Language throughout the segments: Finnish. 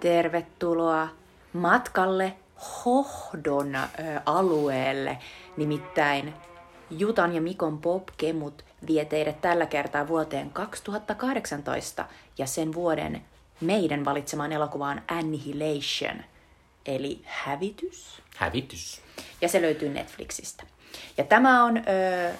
Tervetuloa matkalle Hohdon alueelle, nimittäin Jutan ja Mikon popkemut vie teidät tällä kertaa vuoteen 2018 ja sen vuoden meidän valitsemaan elokuvaan Annihilation, eli Hävitys. Hävitys. Ja se löytyy Netflixistä. Ja tämä on ö,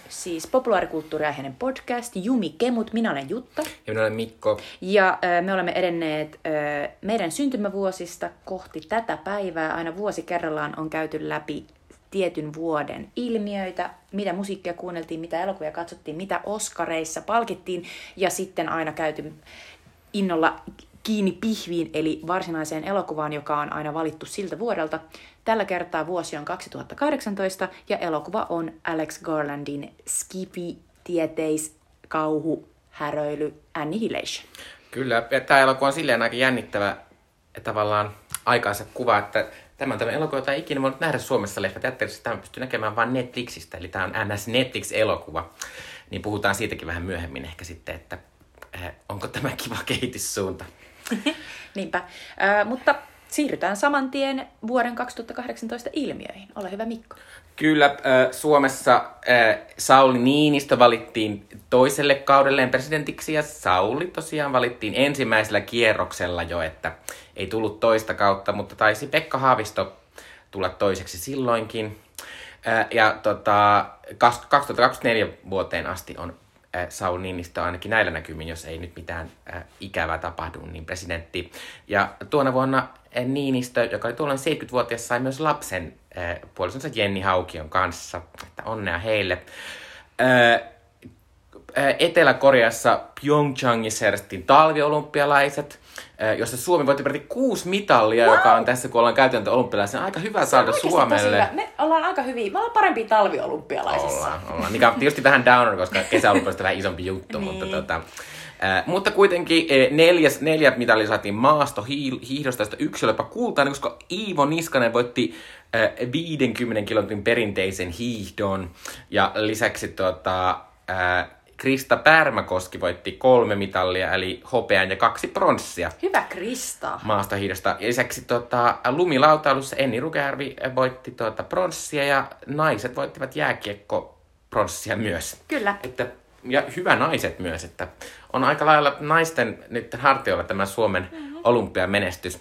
siis populaarikulttuuriaiheinen podcast Jumi Kemut. Minä olen Jutta. Ja minä olen Mikko. Ja ö, me olemme edenneet ö, meidän syntymävuosista kohti tätä päivää. Aina vuosi kerrallaan on käyty läpi tietyn vuoden ilmiöitä, mitä musiikkia kuunneltiin, mitä elokuvia katsottiin, mitä Oscareissa palkittiin ja sitten aina käyty innolla kiinni pihviin, eli varsinaiseen elokuvaan, joka on aina valittu siltä vuodelta. Tällä kertaa vuosi on 2018 ja elokuva on Alex Garlandin Skiffy, tieteis, kauhu, häröily, Annihilation. Kyllä, ja tämä elokuva on silleen aika jännittävä tavallaan aikaansa kuva, että tämä on tämä elokuva, jota ei ikinä voinut nähdä Suomessa leffateatterissa. Tämä pystyy näkemään vain Netflixistä, eli tämä on NS Netflix-elokuva. Niin puhutaan siitäkin vähän myöhemmin ehkä sitten, että eh, onko tämä kiva kehityssuunta. Niinpä. Äh, mutta siirrytään saman tien vuoden 2018 ilmiöihin. Ole hyvä Mikko. Kyllä, äh, Suomessa äh, Sauli Niinistö valittiin toiselle kaudelleen presidentiksi ja Sauli tosiaan valittiin ensimmäisellä kierroksella jo, että ei tullut toista kautta, mutta taisi Pekka Haavisto tulla toiseksi silloinkin. Ja tota, 2024 vuoteen asti on äh, Sauli Niinistö ainakin näillä näkymin, jos ei nyt mitään äh, ikävää tapahdu, niin presidentti. Ja tuona vuonna äh, Niinistö, joka oli tuolloin 70-vuotias, sai myös lapsen puolisonsa Jenni Haukion kanssa. Että onnea heille. Etelä-Koreassa Pyeongchangissa järjestettiin talviolympialaiset, jossa Suomi voitti peräti kuusi mitallia, wow. joka on tässä, kun ollaan käytäntö olympialaisena, aika hyvä saada Suomelle. hyvä. Me ollaan aika hyviä. Me ollaan parempia talviolympialaisissa. Ollaan, ollaan. Mikä on tietysti vähän downer, koska kesäolympialaisista vähän isompi juttu, Niin. mutta tota, äh, mutta kuitenkin eh, neljäs, neljät mitalia saatiin maasto hiihdosta, josta yksi oli jopa koska Iivo Niskanen voitti äh, 50 kilometrin perinteisen hiihdon. Ja lisäksi tota, äh, Krista Pärmäkoski voitti kolme mitallia, eli hopean ja kaksi pronssia Hyvä Krista. maastohiihdosta. Ja lisäksi tota, lumilautailussa Enni Rukajärvi voitti tota, pronssia ja naiset voittivat jääkiekko pronssia myös. Kyllä. Että, ja hyvä naiset myös, että on aika lailla naisten nyt hartioilla tämä Suomen mm-hmm. olympiamenestys.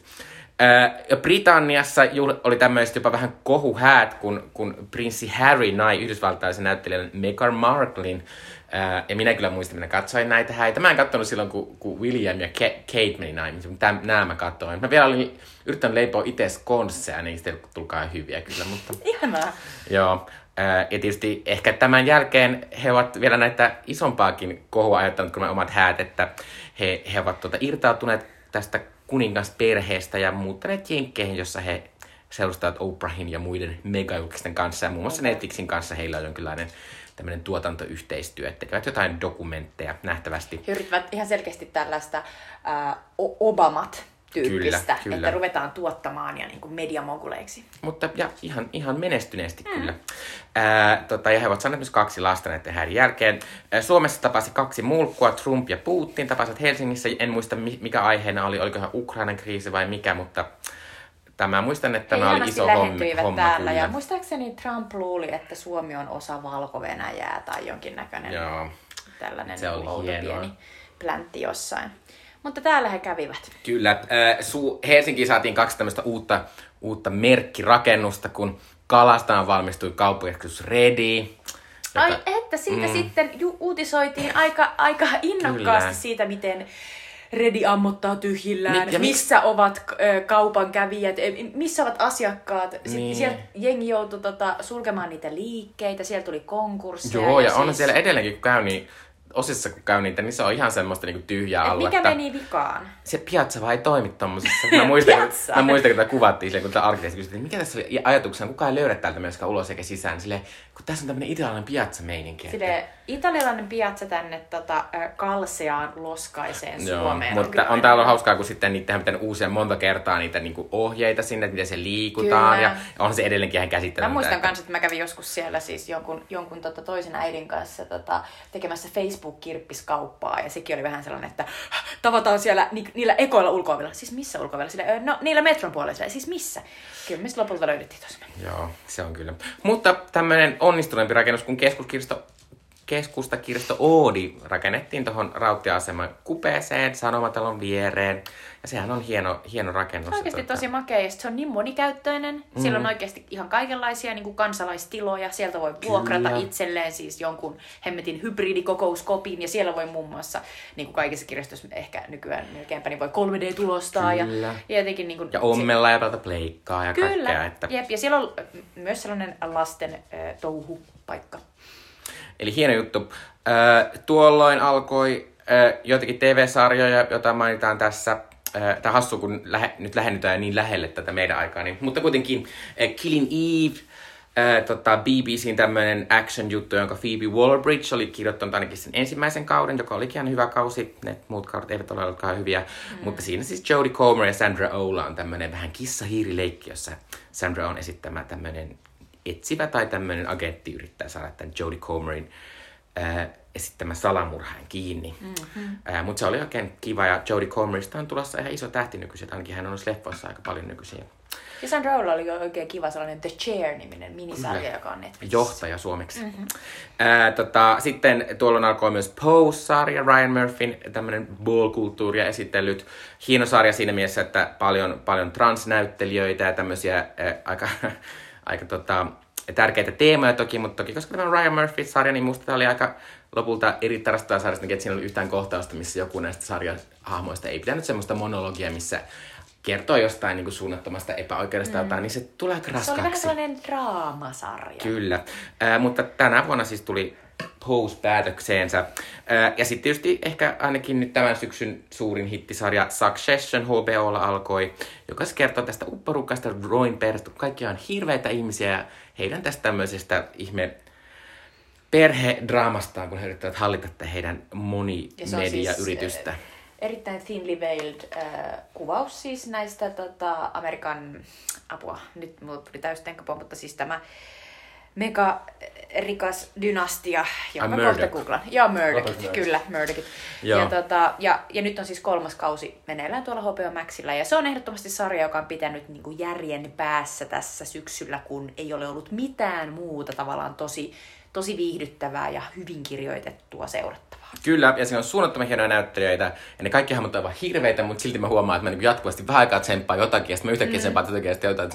Britanniassa oli tämmöiset jopa vähän kohuhäät, kun, kun prinssi Harry nai yhdysvaltalaisen näyttelijän Meghan Marklin. Ää, ja minä kyllä muistin, minä katsoin näitä häitä. Mä en katsonut silloin, kun, kun William ja Ke- Kate meni naimisiin, mutta nämä mä katsoin. Mä vielä olin yrittänyt leipoa itse skonsseja, niin niistä ei tulkaan hyviä kyllä, mutta... Ihanaa. Joo. ää, Ja tietysti ehkä tämän jälkeen he ovat vielä näitä isompaakin kohua ajattaneet kuin omat häät, että he, he ovat tuota irtautuneet tästä kuningasperheestä ja muuttaneet jenkkeihin, jossa he seurustavat Oprahin ja muiden megajulkisten kanssa ja muun muassa Netflixin kanssa heillä on jonkinlainen tämmöinen tuotantoyhteistyö, että tekevät jotain dokumentteja nähtävästi. He yrittävät ihan selkeästi tällaista o- Obamat tyyppistä, Kyllä, kyllä. että ruvetaan tuottamaan ja niin kuin mediamoguleiksi. Mutta ja ihan, ihan menestyneesti mm. kyllä. Ää, tota, ja he ovat saaneet myös kaksi lasta näiden häiden jälkeen. Ää, Suomessa tapasi kaksi mulkkua, Trump ja Putin tapasivat Helsingissä. En muista mi- mikä aiheena oli, olikohan Ukrainan kriisi vai mikä, mutta tämä muistan, että tämä oli iso homma, lähentyivät homma täällä kyllä. ja muistaakseni Trump luuli, että Suomi on osa Valko-Venäjää tai jonkinnäköinen Joo, tällainen Se oli outo hienoa. pieni pläntti jossain. Mutta täällä he kävivät. kyllä. Su- Helsinkiin saatiin kaksi tämmöistä uutta, uutta merkkirakennusta, kun Kalastaan valmistui kauppakeskus Redi. Ai että siitä mm. sitten ju- uutisoitiin aika, aika innokkaasti Kyllä. siitä, miten Redi ammottaa tyhjillään, Niin, ja missä ovat ö, kaupan kävijät, missä ovat asiakkaat. Sitten Niin. sieltä jengi joutui tota, sulkemaan niitä liikkeitä, siellä tuli konkursseja. Joo, ja, siis- on siellä edelleenkin, kun käy niin, osissa kun käy niitä, niin se on ihan semmoista niinku tyhjää Et aluetta. mikä meni vikaan? se piazza vaan ei toimi tommosessa. Mä muistan, kun, mä muistan, kun tätä kuvattiin silleen, kun tämä arkkitehti kysyi, että mikä tässä oli ja ajatuksena, kukaan ei löydä täältä myöskään ulos eikä sisään. Silleen, kun tässä on tämmöinen italialainen piazza-meininki. että- Sille italialainen piazza tänne tota, kalseaan loskaiseen Joo, Suomeen. mutta kyllä on aina täällä hyvä. hauskaa, kun sitten niitä on pitänyt uusia monta kertaa niitä niinku ohjeita sinne, että miten se liikutaan. Kyllä. Ja on se edelleenkin ihan käsittämätöntä. Mä muistan että- kanssa, että mä kävin joskus siellä siis jonkun, jonkun tota, toisen äidin kanssa tota, tekemässä Facebook-kirppiskauppaa ja sekin oli vähän sellainen, että tavataan siellä ni- niillä ekoilla ulkoavilla. Siis missä ulkoavilla? Sillä, "Ö, no niillä metron puolella. Siis missä? Kyllä me lopulta löydettiin tosiaan. Joo, se on kyllä. Mutta tämmöinen onnistuneempi rakennus kuin keskuskirjasto keskustakirjasto Oodi rakennettiin tuohon Rauttiaseman kupeeseen Sanomatalon viereen. Ja sehän on hieno, hieno rakennus. Oikeasti Tota, tosi makea ja se on niin monikäyttöinen. Mm. Siellä on oikeasti ihan kaikenlaisia niin kuin kansalaistiloja. Sieltä voi vuokrata Kyllä. itselleen siis jonkun hemmetin hybridikokouskopin ja siellä voi muun muassa, niin kuin kaikissa kirjastoissa ehkä nykyään melkeinpä, niin voi 3D-tulostaa ja, ja jotenkin niin kuin, Ja ommella ja pelata pleikkaa ja Kyllä, kaikkea. Että... Jep, ja siellä on myös sellainen lasten äh, touhupaikka. Eli hieno juttu. Tuolloin alkoi joitakin TV-sarjoja, joita mainitaan tässä. Tämä hassu, kun lähe, nyt lähennytään niin lähelle tätä meidän aikaa. Niin, mutta kuitenkin Killing Eve, äh, tota, BBCin tämmöinen action-juttu, jonka Phoebe Waller-Bridge oli kirjoittanut ainakin sen ensimmäisen kauden, joka olikin ihan hyvä kausi. Ne muut kaudet eivät ole ollenkaan hyviä. Mm. Mutta siinä siis Jodie Comer ja Sandra Oh on tämmöinen vähän kissa-hiirileikki, jossa Sandra on esittämä tämmöinen etsivä tai tämmöinen agentti yrittää saada tämän Jodie Comerin ää, esittämä salamurhaajan kiinni. Mm-hmm. Mutta se oli oikein kiva ja Jodie Comerista on tulossa ihan iso tähti nykyisin, ainakin hän on ollut leffoissa aika paljon nykyisin. Ja Sandra oli oikein kiva sellainen The Chair-niminen minisarja, Kyllä. joka on Netflixissä. Johtaja suomeksi. Mm-hmm. Ää, tota, sitten tuolloin alkoi myös Pose-sarja, Ryan Murphyn tämmöinen ball-kulttuuria esitellyt. Hieno sarja siinä mielessä, että paljon, paljon transnäyttelijöitä ja tämmöisiä ää, aika, aika tota, tärkeitä teemoja toki, mutta toki koska tämä on Ryan Murphy-sarja, niin musta tämä oli aika lopulta erittäin rastavaa sarjasta, että siinä oli yhtään kohtausta, missä joku näistä sarjahahmoista ei pitänyt semmoista monologia, missä kertoo jostain niin kuin suunnattomasta epäoikeudesta mm. jotain, niin se tulee aika Se raskaaksi. oli vähän sellainen draamasarja. Kyllä, äh, mutta tänä vuonna siis tuli Pose päätökseensä. Äh, ja sitten tietysti ehkä ainakin nyt tämän syksyn suurin hittisarja Succession HBOlla alkoi, joka siis kertoo tästä upporukkaista Roin perheestä. Kaikki on hirveitä ihmisiä ja heidän tästä tämmöisestä ihme perhedraamastaan, kun he yrittävät hallita heidän monimediayritystä. Siis, äh, erittäin thinly veiled äh, kuvaus siis näistä tota, Amerikan apua. Nyt mulla tuli täystenkapa, mutta siis tämä mega rikas dynastia, jonka Ai, kohta googlan. Joo, Murdochit, kyllä, Murdochit. Ja, tota, ja, ja, nyt on siis kolmas kausi meneillään tuolla HBO Maxilla. Ja se on ehdottomasti sarja, joka on pitänyt niin kuin järjen päässä tässä syksyllä, kun ei ole ollut mitään muuta tavallaan tosi, tosi viihdyttävää ja hyvin kirjoitettua seurattavaa. Kyllä, ja siinä on suunnattoman hienoja näyttelijöitä, ja ne kaikki hahmot ovat aivan hirveitä, mutta silti mä huomaan, että mä niin jatkuvasti vähän aikaa tsemppaan jotakin, ja sitten mä yhtäkkiä mm. tsemppaan jotakin, ja sitten jotain,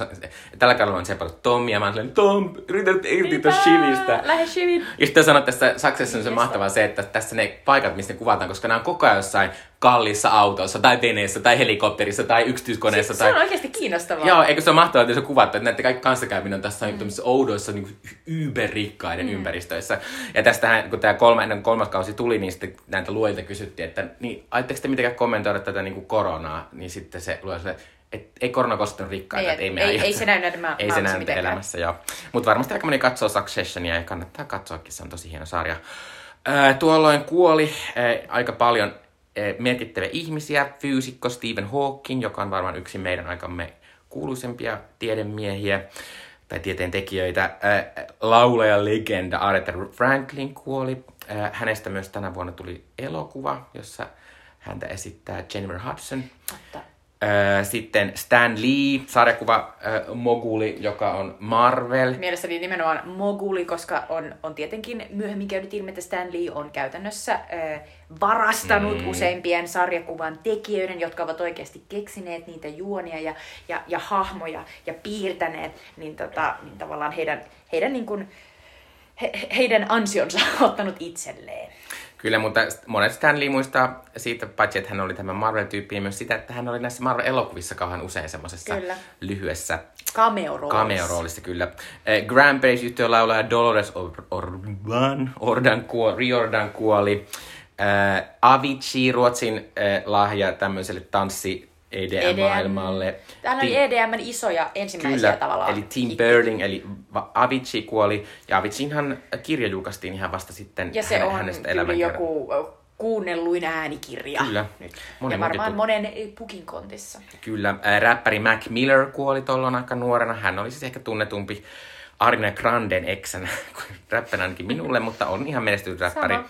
tällä kaudella on tsempannut Tommia, ja mä oon silleen, Tom, yritä nyt irti tuosta shivistä. Lähde shivin. Ja sitten sanoa tässä Succession on se mahtavaa se, että tässä ne paikat, missä ne kuvataan, koska nämä on koko ajan jossain kalliissa autossa, tai veneessä, tai helikopterissa, tai yksityiskoneessa. Siis tai... Se on oikeasti kiinnostavaa. Joo, eikö se ole mahtavaa, että se on kuvattu, että näiden kaikki kanssakäyminen on tässä mm. oudoissa niin yberrikkaiden mm. ympäristöissä. Ja tästähän, kun tämä kolme, ennen kolmas kausi tuli, niin sitten näitä luojilta kysyttiin, että niin, ajatteko te mitenkään kommentoida tätä niin kuin koronaa? Niin sitten se luo sille, että ei korona koskettanut rikkaita, Ei, että ei, me ei- ei se näy näiden mä- Ei se näy mitenkään. elämässä, joo. Mutta varmasti aika moni katsoo Successionia ja kannattaa katsoakin, se on tosi hieno sarja. Ää, tuolloin kuoli ää, aika paljon ää, merkittäviä ihmisiä. Fyysikko Stephen Hawking, joka on varmaan yksi meidän aikamme kuuluisempia tiedemiehiä tai tieteen tekijöitä. Laulaja legenda Aretha Franklin kuoli. Ää, hänestä myös tänä vuonna tuli elokuva, jossa häntä esittää Jennifer Hudson. Totta. Ää, Sitten Stan Lee, sarjakuva ää, moguli, joka on Marvel. Mielestäni nimenomaan moguli, koska on, on tietenkin myöhemmin käynyt ilmi, että Stan Lee on käytännössä äh, varastanut mm. useimpien sarjakuvan tekijöiden, jotka ovat oikeasti keksineet niitä juonia ja, ja, ja hahmoja ja piirtäneet, niin, tota, niin tavallaan heidän, heidän, niin kuin, he, heidän ansionsa ottanut itselleen. Kyllä, mutta monet Stan Lee muistaa siitä, paitsi että hän oli tämä Marvel-tyyppi, niin myös sitä, että hän oli näissä Marvel-elokuvissa kauhean usein semmoisessa lyhyessä Cameo-roolissa. cameo-roolissa, kyllä. Eh, Grand Prix yhtiön laulaja Dolores Or- Orban, Ordan kuoli, Riordan kuoli. Eh, Avicii, Ruotsin eh, lahja tämmöiselle tanssi EDM-maailmalle. Täällä oli EDMn isoja ensimmäisiä Kyllä, tavallaan. eli Tim Birding, eli Avicii kuoli. Ja Aviciinhan kirja julkaistiin ihan vasta sitten Ja se häne- on hänestä kyllä joku ö, kuunnelluin äänikirja. Kyllä. Monen ja varmaan muukin monen ö, pukin kontissa. Kyllä, ää, räppäri Mac Miller kuoli tuolloin aika nuorena. Hän oli siis ehkä tunnetumpi Arina Granden eksänä, räppänä ainakin minulle, mutta on ihan menestynyt räppäri. Sama.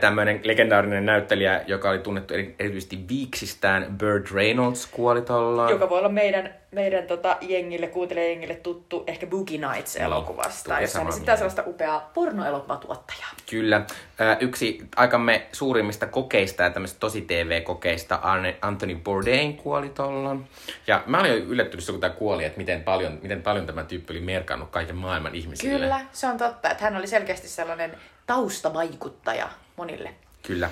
Tämmöinen legendaarinen näyttelijä, joka oli tunnettu eri- erityisesti viiksistään, Burt Reynolds kuoli tollaan. Joka voi olla meidän, meidän tota, jengille, kuuntelijajengille tuttu ehkä Boogie Nights-elokuvasta, jossa samaa on sitten mieltä. sellaista upeaa pornoelokuvatuottajaa. Kyllä. Yksi aikamme suurimmista kokeista ja tämmöistä tosi TV-kokeista, Arne, Anthony Bourdain kuoli tolloin. Ja mä olin jo yllättynyt, kun tämä kuoli, että miten paljon, miten paljon tämä tyyppi oli merkannut kaiken maailman ihmisille. Kyllä, se on totta, että hän oli selkeästi sellainen taustavaikuttaja monille. Kyllä.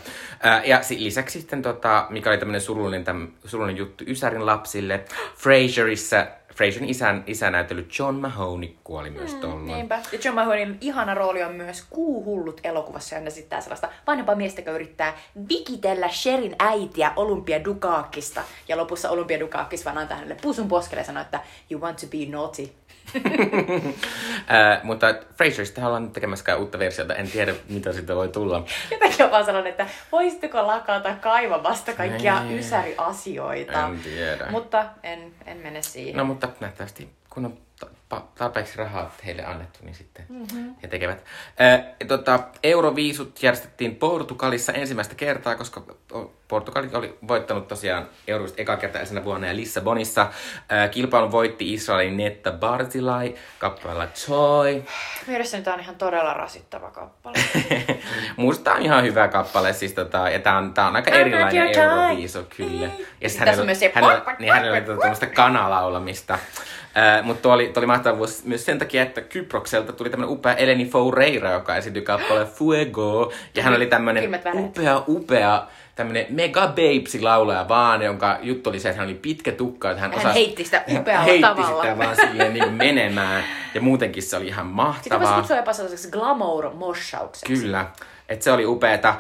Ja si- lisäksi sitten, tota, mikä oli tämmöinen surullinen, täm, surullinen juttu Ysärin lapsille, Frasierissa, Frasierin isän, isänäytely John Mahoney kuoli myös mm, tuolloin. Niinpä. Ja John Mahonin ihana rooli on myös Kuuhullut elokuvassa, ja ne esittää sellaista vanhempaa miestä, joka yrittää vikitellä Sherin äitiä Olympia Dukakista. Ja lopussa Olympia Dukakis vaan antaa hänelle pusun poskelle ja sanoo, että you want to be naughty. Ää, mutta Frasierista ollaan nyt tekemässä uutta versiota, en tiedä mitä siitä voi tulla. Jotenkin on vaan sellainen, että voisitteko lakata kaivamasta kaikkia Niin. ysäriasioita. En tiedä. Mutta en, en mene siihen. No mutta nähtävästi, kun on tarpeeksi rahaa heille annettu, niin sitten mm-hmm. he tekevät. Ää, tota, Euroviisut järjestettiin Portugalissa ensimmäistä kertaa, koska Portugali oli voittanut tosiaan Euroviisut eka kertaa edellisenä vuonna ja Lissabonissa. Ää, kilpailun voitti Israelin Netta Barzilai kappaleella Joy. Mielestäni tämä on ihan todella rasittava kappale. Musta on ihan hyvä kappale, siis tota, ja tää on, tää on aika erilainen. Euroviisu, kyllä. Ja myös se hänellä, pop, niin hänellä pop, tota pop. tämmöistä kanalaulamista. Mutta tuo oli, tuo oli mahtava vuosi myös sen takia, että Kyprokselta tuli tämmönen upea Eleni Foureira, joka esiintyi kappale Fuego. Ja hän oli väreet. upea, upea tämmönen mega babesi laulaja vaan, jonka juttu oli se, että hän oli pitkä tukka, että hän, Hän osasi, heitti sitä upealla heitti tavalla. sitä vaan silleen niin menemään. Ja muutenkin se oli ihan Sitä voisi mahtavaa. kutsua jopa sellaiseksi glamour-moshaukseksi. Kyllä. Et se oli upeeta.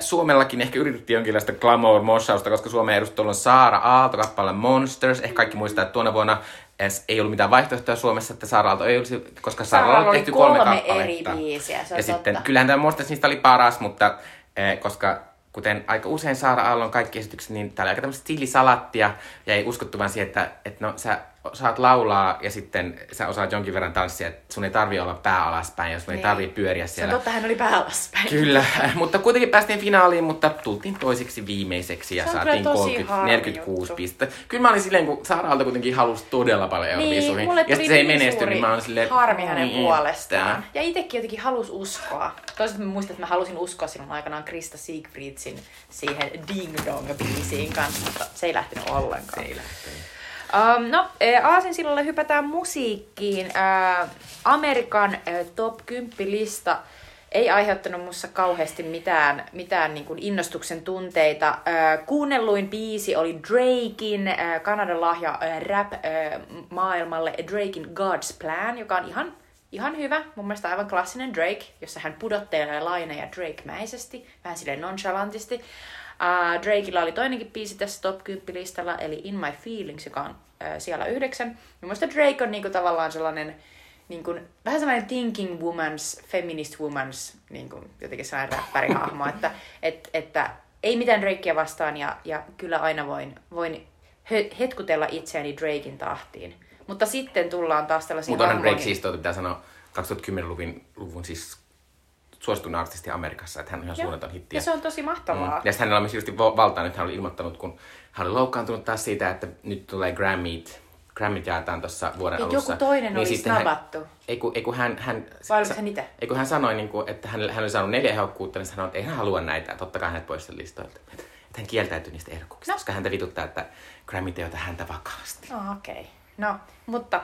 Suomellakin ehkä yritettiin jonkinlaista glamour moshausta, koska Suomen edustajalla on Saara Aalto kappale Monsters. Ehkä kaikki muistaa, että tuona vuonna edes ei ollut mitään vaihtoehtoja Suomessa, että Saara Aalto ei olisi, koska Saara Saaralla Aalto oli tehty kolme, kolme kappaletta. eri biisiä, se on ja sitten, totta. kyllähän tämä Monsters niistä oli paras, mutta koska kuten aika usein Saara Aallon kaikki esitykset, niin tää oli aika tämmöistä ja ei uskottu vaan siihen, että, että no sä osaat laulaa ja sitten sä osaat jonkin verran tanssia, että sun ei tarvi olla pää alaspäin ja sun ei Niin. tarvi pyöriä Se siellä. totta, hän oli pää alaspäin. Kyllä, mutta kuitenkin päästiin finaaliin, mutta tultiin toisiksi viimeiseksi ja Se saatiin kyllä tosi 30, harmi 46 juttu. pistettä. Kyllä mä olin silleen, kun Saaraalta kuitenkin halusi todella paljon Euroviisuihin. Niin, ja sitten se ei niin menesty, niin mä olin silleen, harmi hänen niin, puolestaan. Ja itsekin jotenkin halus uskoa. Toisaalta mä muistan, että mä halusin uskoa silloin aikanaan Krista Siegfriedsin siihen Ding Dong-biisiin kanssa, mutta se ei lähtenyt ollenkaan. Se ei lähtenyt. Um, no, äh, Aasinsillalle hypätään musiikkiin. Äh, Amerikan äh, top 10 lista ei aiheuttanut mussa kauheasti mitään, mitään niin kuin innostuksen tunteita. Äh, kuunnelluin biisi oli Drakein, äh, Kanadan lahja äh, rap-maailmalle, Drakein God's Plan, joka on ihan, ihan hyvä. Mun mielestä aivan klassinen Drake, jossa hän pudottelee laineja Drake-mäisesti, vähän silleen nonchalantisti. Uh, Drakeilla oli toinenkin biisi tässä top 10 listalla, eli In My Feelings, joka on uh, siellä yhdeksän. Mielestäni Drake on niinku tavallaan sellainen, niinku, vähän sellainen thinking woman's, feminist woman's, niinku, jotenkin sellainen räppärihahmo, että, et, että ei mitään Drakea vastaan ja, ja kyllä aina voin, voin he, hetkutella itseäni Drakein tahtiin. Mutta sitten tullaan taas tällaisiin Mutta onhan. Drake siis, pitää sanoa, 2010-luvun luvun siis suosituin artisti Amerikassa, että hän on ihan suunnaton hitti. Ja se on tosi mahtavaa. Mm. Ja hänellä on myös just valtaa, nyt hän oli ilmoittanut, kun hän oli loukkaantunut taas siitä, että nyt tulee Grammyt, Grammyt jaetaan tuossa vuoden Ja alussa. joku toinen oli sitten hän- snabattu. Ei kun, ei kun hän, hän, Vai oliko hän itse? Ei kun hän sanoi, niin kuin, että hän, hän oli saanut neljä ehdokkuutta, niin hän sanoi, että ei hän halua näitä, totta kai hänet pois sen listoilta. Että hän kieltäytyi niistä ehdokkuuksista, No. koska häntä vituttaa, että Grammyt ei ota häntä vakavasti. Oh, okei. Okay. No, mutta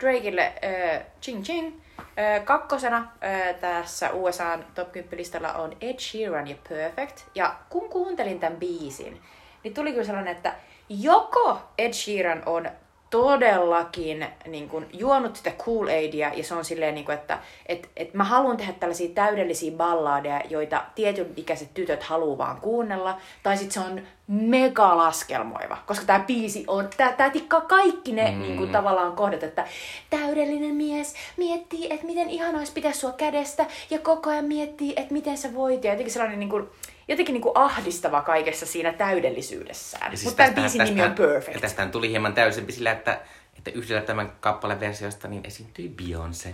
Drakeille äh, ching ching. Äh, kakkosena äh, tässä USAn top 10-listalla on Ed Sheeran ja Perfect. Ja kun kuuntelin tämän biisin, niin tuli kyllä sellainen, että joko Ed Sheeran on todellakin niin kuin, juonut sitä Cool Aidia ja se on silleen, niin kuin, että et, et mä haluan tehdä tällaisia täydellisiä balladeja, joita tietyn ikäiset tytöt haluaa vaan kuunnella. Tai sitten se on mega laskelmoiva, koska tämä biisi on, tää tikkaa kaikki ne mm. niin kuin, tavallaan kohdat, että täydellinen mies miettii, että miten ihana olisi pitää sua kädestä ja koko ajan miettii, että miten sä voit. Ja jotenkin sellainen niin kuin, jotenkin niin kuin ahdistava kaikessa siinä täydellisyydessään. Ja Mutta tämän biisin nimi on Perfect. Ja tästähän tuli hieman täysempi sillä, että, että yhdellä tämän kappaleen versiosta niin esiintyi Beyoncé.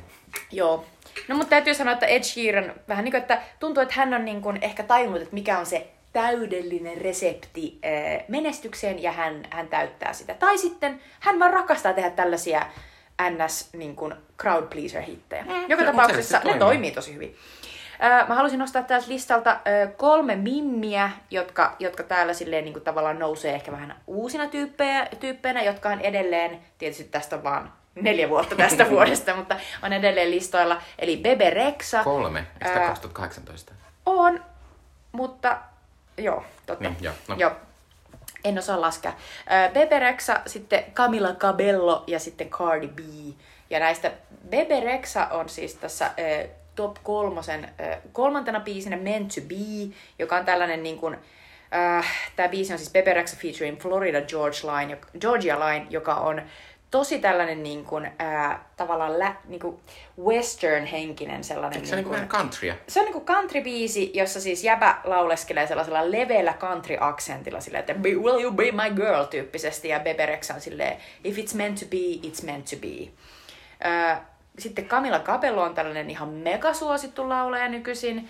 Joo. No mutta täytyy sanoa, että Ed Sheeran vähän niin kuin, että tuntuu, että hän on niin kuin ehkä tajunnut, että mikä on se täydellinen resepti eh, menestykseen ja hän, hän täyttää sitä. Tai sitten hän vaan rakastaa tehdä tällaisia ns. Niin kuin crowd pleaser hittejä. Mm, Joka se- tapauksessa se toimii. ne toimii tosi hyvin. Mä halusin nostaa täältä listalta kolme mimmiä, jotka, jotka täällä silleen niin kuin tavallaan nousee ehkä vähän uusina tyyppejä, tyyppeinä, jotka on edelleen, tietysti tästä on vaan neljä vuotta tästä vuodesta, mutta on edelleen listoilla. Eli Bebe Rexa Kolme. Eikö sitä Ää, 2018? on, mutta joo, totta. Niin, joo, no. joo. En osaa laskea. Bebe Rexa, sitten Camila Cabello ja sitten Cardi B. Ja näistä Bebe Rexa on siis tässä top kolmosen kolmantena biisinä Meant to Be, joka on tällainen niin kuin, äh, tämä biisi on siis Bebe Rexa featuring Florida George Line, Georgia Line, joka on tosi tällainen niin kuin, äh, tavallaan lä, niin kuin western-henkinen sellainen. Eikö se on niinku vähän countrya? Se on niinku country-biisi, jossa siis jäbä lauleskelee sellaisella leveällä country-aksentilla silleen, että "Be- will you be my girl tyyppisesti ja Bebe on silleen if it's meant to be, it's meant to be. Ö, sitten Camila Cabello on tällainen ihan megasuosittu laulaja nykyisin,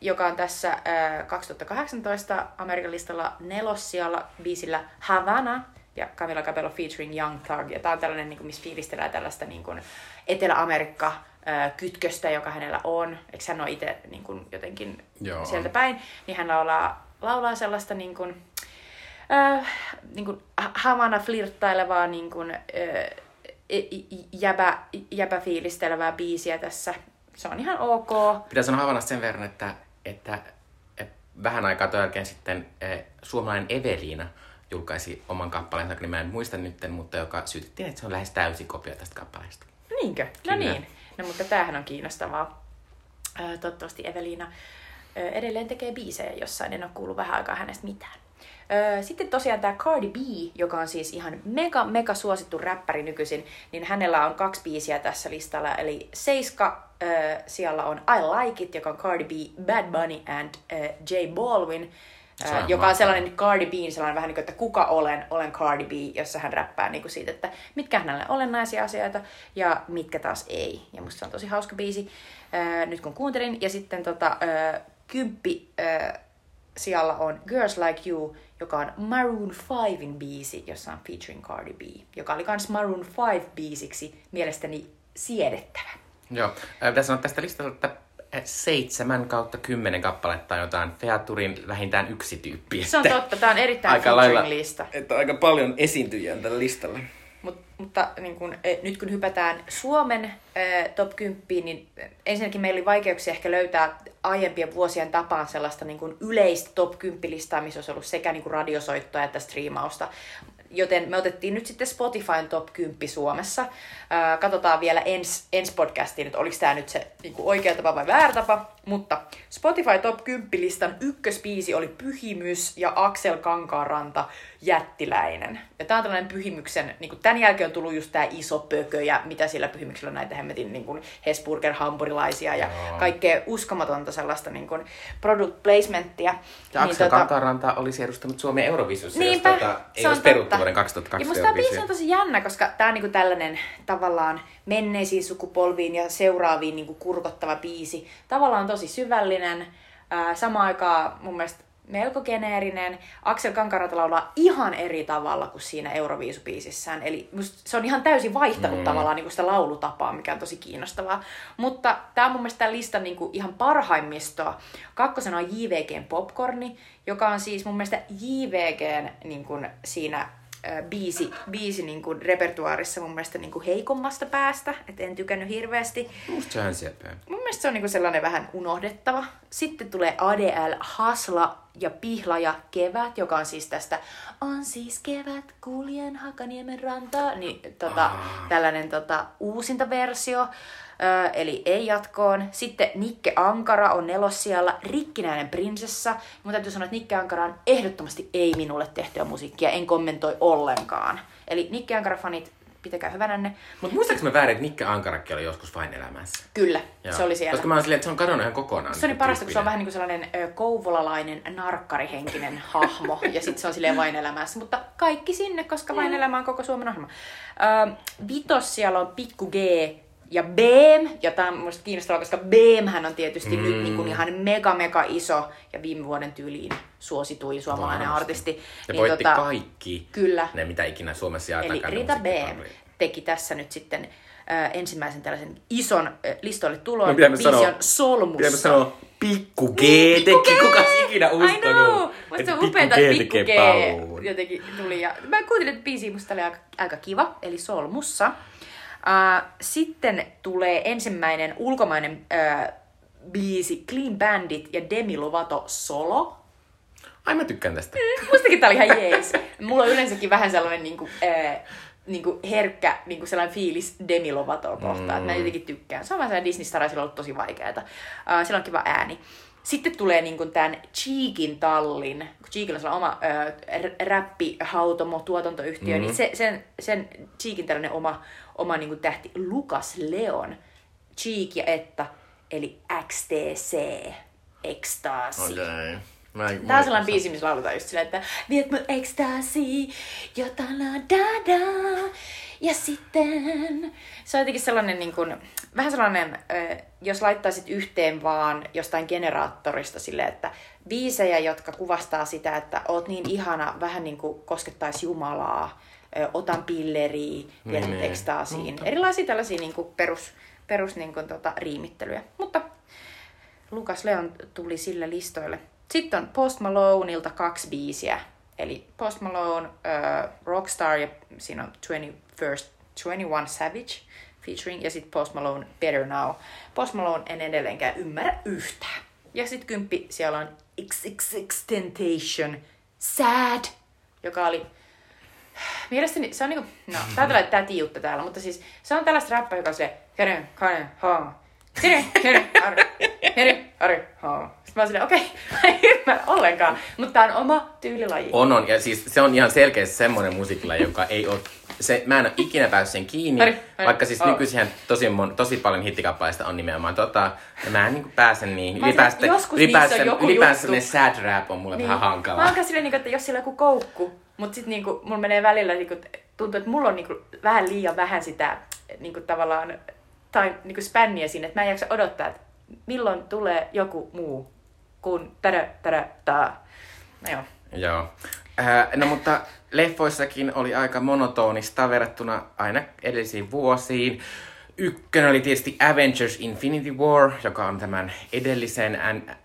joka on tässä ö, 2018 Amerikan listalla nelossijalla biisillä Havana ja Camila Cabello featuring Young Thug. Ja tää on tällainen, niin kuin, missä fiilistellään tällaista niin kuin Etelä-Amerikka kytköstä, joka hänellä on. Eikö hän ole itse niin kuin, jotenkin Joo. sieltä päin? Niin hän laulaa, laulaa sellaista niin kuin, niin kuin Havana flirttailevaa niin kuin, jäbä, jäbä fiilistelevää biisiä tässä. Se on ihan ok. Pitää sanoa Havanasta sen verran, että, että, vähän aikaa tuon jälkeen sitten eh, suomalainen Eveliina julkaisi oman kappaleensa, jonka nimeä en muista nytten, mutta joka syytettiin, että se on lähes täysi kopio tästä kappaleesta. Niinkö? No Kyllä. niin. No mutta tämähän on kiinnostavaa. Toivottavasti Eveliina edelleen tekee biisejä jossain. En ole kuullut vähän aikaa hänestä mitään. Sitten tosiaan tämä Cardi B, joka on siis ihan mega, mega suosittu räppäri nykyisin, niin hänellä on kaksi biisiä tässä listalla. Eli Seiska, siellä on I Like It, joka on Cardi B, Bad Bunny and ö, J ö, on joka on sellainen Cardi B, sellainen vähän niin kuin, että kuka olen, olen Cardi B, jossa hän räppää niin kuin siitä, että mitkä hänelle olennaisia asioita ja mitkä taas ei. Ja musta se on tosi hauska biisi, nyt kun kuuntelin. Ja sitten tota, kymppi sijalla on Girls Like You, joka on Maroon 5in biisi, jossa on featuring Cardi B, joka oli kans Maroon 5 biisiksi mielestäni siedettävä. Joo, äh, pitäisi sanoa tästä listalta, että äh, seitsemän kautta kymmenen kappaletta on jotain Featurin vähintään yksi tyyppi. Se on totta, tämä on erittäin aika lailla, lista. että aika paljon esiintyjiä on tällä listalla. Mut, mutta niin kun, eh, nyt kun hypätään Suomen eh, top 10, niin eh, ensinnäkin meillä oli vaikeuksia ehkä löytää aiempien vuosien tapaan sellaista niin kun yleistä top 10 listaa, missä olisi ollut sekä niin kun radiosoittoa että striimausta. Joten me otettiin nyt sitten Spotifyn top 10 Suomessa. Ää, katsotaan vielä ens, ensi podcastiin, että oliko tämä nyt se niin oikea tapa vai väärä tapa. Mutta Spotify top 10 listan ykköspiisi oli Pyhimys ja Aksel Kankaanranta Jättiläinen. Ja tää on tällainen Pyhimyksen, niin tämän jälkeen on tullut just tää iso pökö ja mitä sillä Pyhimyksellä on näitä hemmetin niin kuin Hesburger hampurilaisia ja Joo. kaikkea uskomatonta sellaista niin kuin product placementtia. Ja Aksel tota... Kankaanranta olisi edustanut Suomen Euroviisussa, jos Niinpä, tota, ei olisi peruttu vuoden Ja 2020 musta tämä biisi on tosi jännä, koska tämä on niinku tällainen tavallaan menneisiin sukupolviin ja seuraaviin niinku kurkottava biisi. Tavallaan tosi syvällinen, ää, samaan aikaan mun mielestä melko geneerinen. Aksel Kankarata laulaa ihan eri tavalla kuin siinä Euroviisubiisissään. Eli se on ihan täysin vaihtanut mm. tavallaan niinku sitä laulutapaa, mikä on tosi kiinnostavaa. Mutta tämä on mun mielestä tämän listan niinku ihan parhaimmistoa. Kakkosena on JVGn Popcorni, joka on siis mun mielestä JVGn niinku siinä ö, biisi, biisi niin kuin repertuaarissa mun mielestä niin kuin heikommasta päästä, että en tykännyt hirveästi. Musta se on. Mun mielestä se on niin kuin sellainen vähän unohdettava. Sitten tulee ADL, Hasla ja Pihla ja Kevät, joka on siis tästä On siis kevät, kuljen Hakaniemen rantaa. Niin tota, tällainen tota, uusinta versio. Eli ei jatkoon. Sitten Nikke Ankara on nelossijalla, Rikkinäinen prinsessa. Mun täytyy sanoa, että Nikke Ankara on ehdottomasti ei minulle tehtyä musiikkia, en kommentoi ollenkaan. Eli Nikke Ankara-fanit pitäkää hyvänänne. Mutta muistaaks mä väärin, että Nikke Ankarakki oli joskus vain elämässä? Kyllä, Joo. se oli siellä. Koska mä oon silleen, että se on kadonnut ihan kokonaan. Se oli parasta, kun se on vähän niin kuin sellainen ö, kouvolalainen narkkarihenkinen hahmo, ja sitten se on silleen vain elämässä. Mutta kaikki sinne, koska vain elämä on koko Suomen ohjelma. Ö, vitos siellä on Pikku G ja Beem, ja tämä on musta kiinnostavaa, koska Beemhän on tietysti mm. nyt niin kuin ihan mega mega iso ja viime vuoden tyyliin suosituin suomalainen Varmasti. artisti. Ja voitti kaikki Kyllä. ne, mitä ikinä Suomessa Eli jaetakaan. ne Rita Beem musiikkipalvelut. teki tässä nyt sitten ö, ensimmäisen tällaisen ison ö, listoille tulon. No, pitää me Biisi sanoa- on Solmussa. Pitääpä sanoa Pikku G Niin, teki, kuka ikinä I know! uskonut, Musta että on Pikku upeeta, G että Pikku G jotenkin tuli. Ja mä kuuntelin että biisiä, musta oli aika, aika kiva, eli Solmussa. Uh, sitten tulee ensimmäinen ulkomainen uh, biisi Clean Bandit ja Demi Lovato Solo. Ai mä tykkään tästä. Mustakin tää oli ihan jees. Mulla on yleensäkin vähän sellainen niinku, äh, niinku herkkä niinku sellainen fiilis Demi Lovatoa kohtaan. Mm. Mä jotenkin tykkään. Se on vähän sellainen Disney Star, sillä on ollut tosi vaikeeta. Uh, sillä on kiva ääni. Sitten tulee niinku tämän Cheekin tallin, kun Cheekillä on oma äh, räppihautomo tuotantoyhtiö, mm. niin se, sen, sen Cheekin tällainen oma, oma niinku tähti Lukas Leon, Cheek ja Etta, eli XTC, Ecstasy. Okei. Mä en- Tää on sellainen biisi, missä lauletaan just silleen, että viet mun ekstasi, jota la da da. Ja sitten se on jotenkin sellainen niin kuin, vähän sellainen, jos laittaisit yhteen vaan jostain generaattorista silleen, että biisejä, jotka kuvastaa sitä, että oot niin ihana, vähän niin kuin koskettaisi Jumalaa, otan pilleriä, viet Niin, ekstaasiin. Erilaisia tällaisia niin kuin perus, perus niin kuin, tota, riimittelyjä. Mutta Lukas Leon tuli sille listoille. Sitten on Post Maloneilta kaksi biisiä. Eli Post Malone, uh, Rockstar ja siinä on 21st, 21 Savage featuring ja sitten Post Malone Better Now. Post Malone en edelleenkään ymmärrä yhtään. Ja sitten kymppi siellä on XXX Temptation Sad, joka oli Mielestäni se on niinku, no, tää tulee tää tiiutta täällä, mutta siis se on tällaista räppää, joka on se, haa, arre, kenen, arre, haa. Sitten mä oon silleen, okei, mä en ymmärrä ollenkaan, mutta tää on oma tyylilaji. On, on. Ja siis se on ihan selkeästi semmoinen musiikkila, joka ei ole... Se, mä en ole ikinä päässyt sen kiinni, Ari, Ari, vaikka siis oh. nykyisin tosi, mon, tosi paljon hittikappaleista on nimenomaan tota, ja mä en niinku pääse niin. Mä Ylipäänsä, ylipäänsä, ylipäänsä ne sad rap on mulle niin. vähän Mä hankalaa. oon kanssa silleen, niinku, että jos siellä on joku koukku, mutta sitten niinku, mulla menee välillä, niinku, tuntuu, että mulla on niinku, vähän liian vähän sitä niinku, tavallaan tai niinku, spänniä siinä, että mä en jaksa odottaa, että milloin tulee joku muu kuin tärä, tärä, taa. No joo. Joo. Äh, no mutta leffoissakin oli aika monotonista verrattuna aina edellisiin vuosiin. Ykkönen oli tietysti Avengers Infinity War, joka on tämän edellisen An-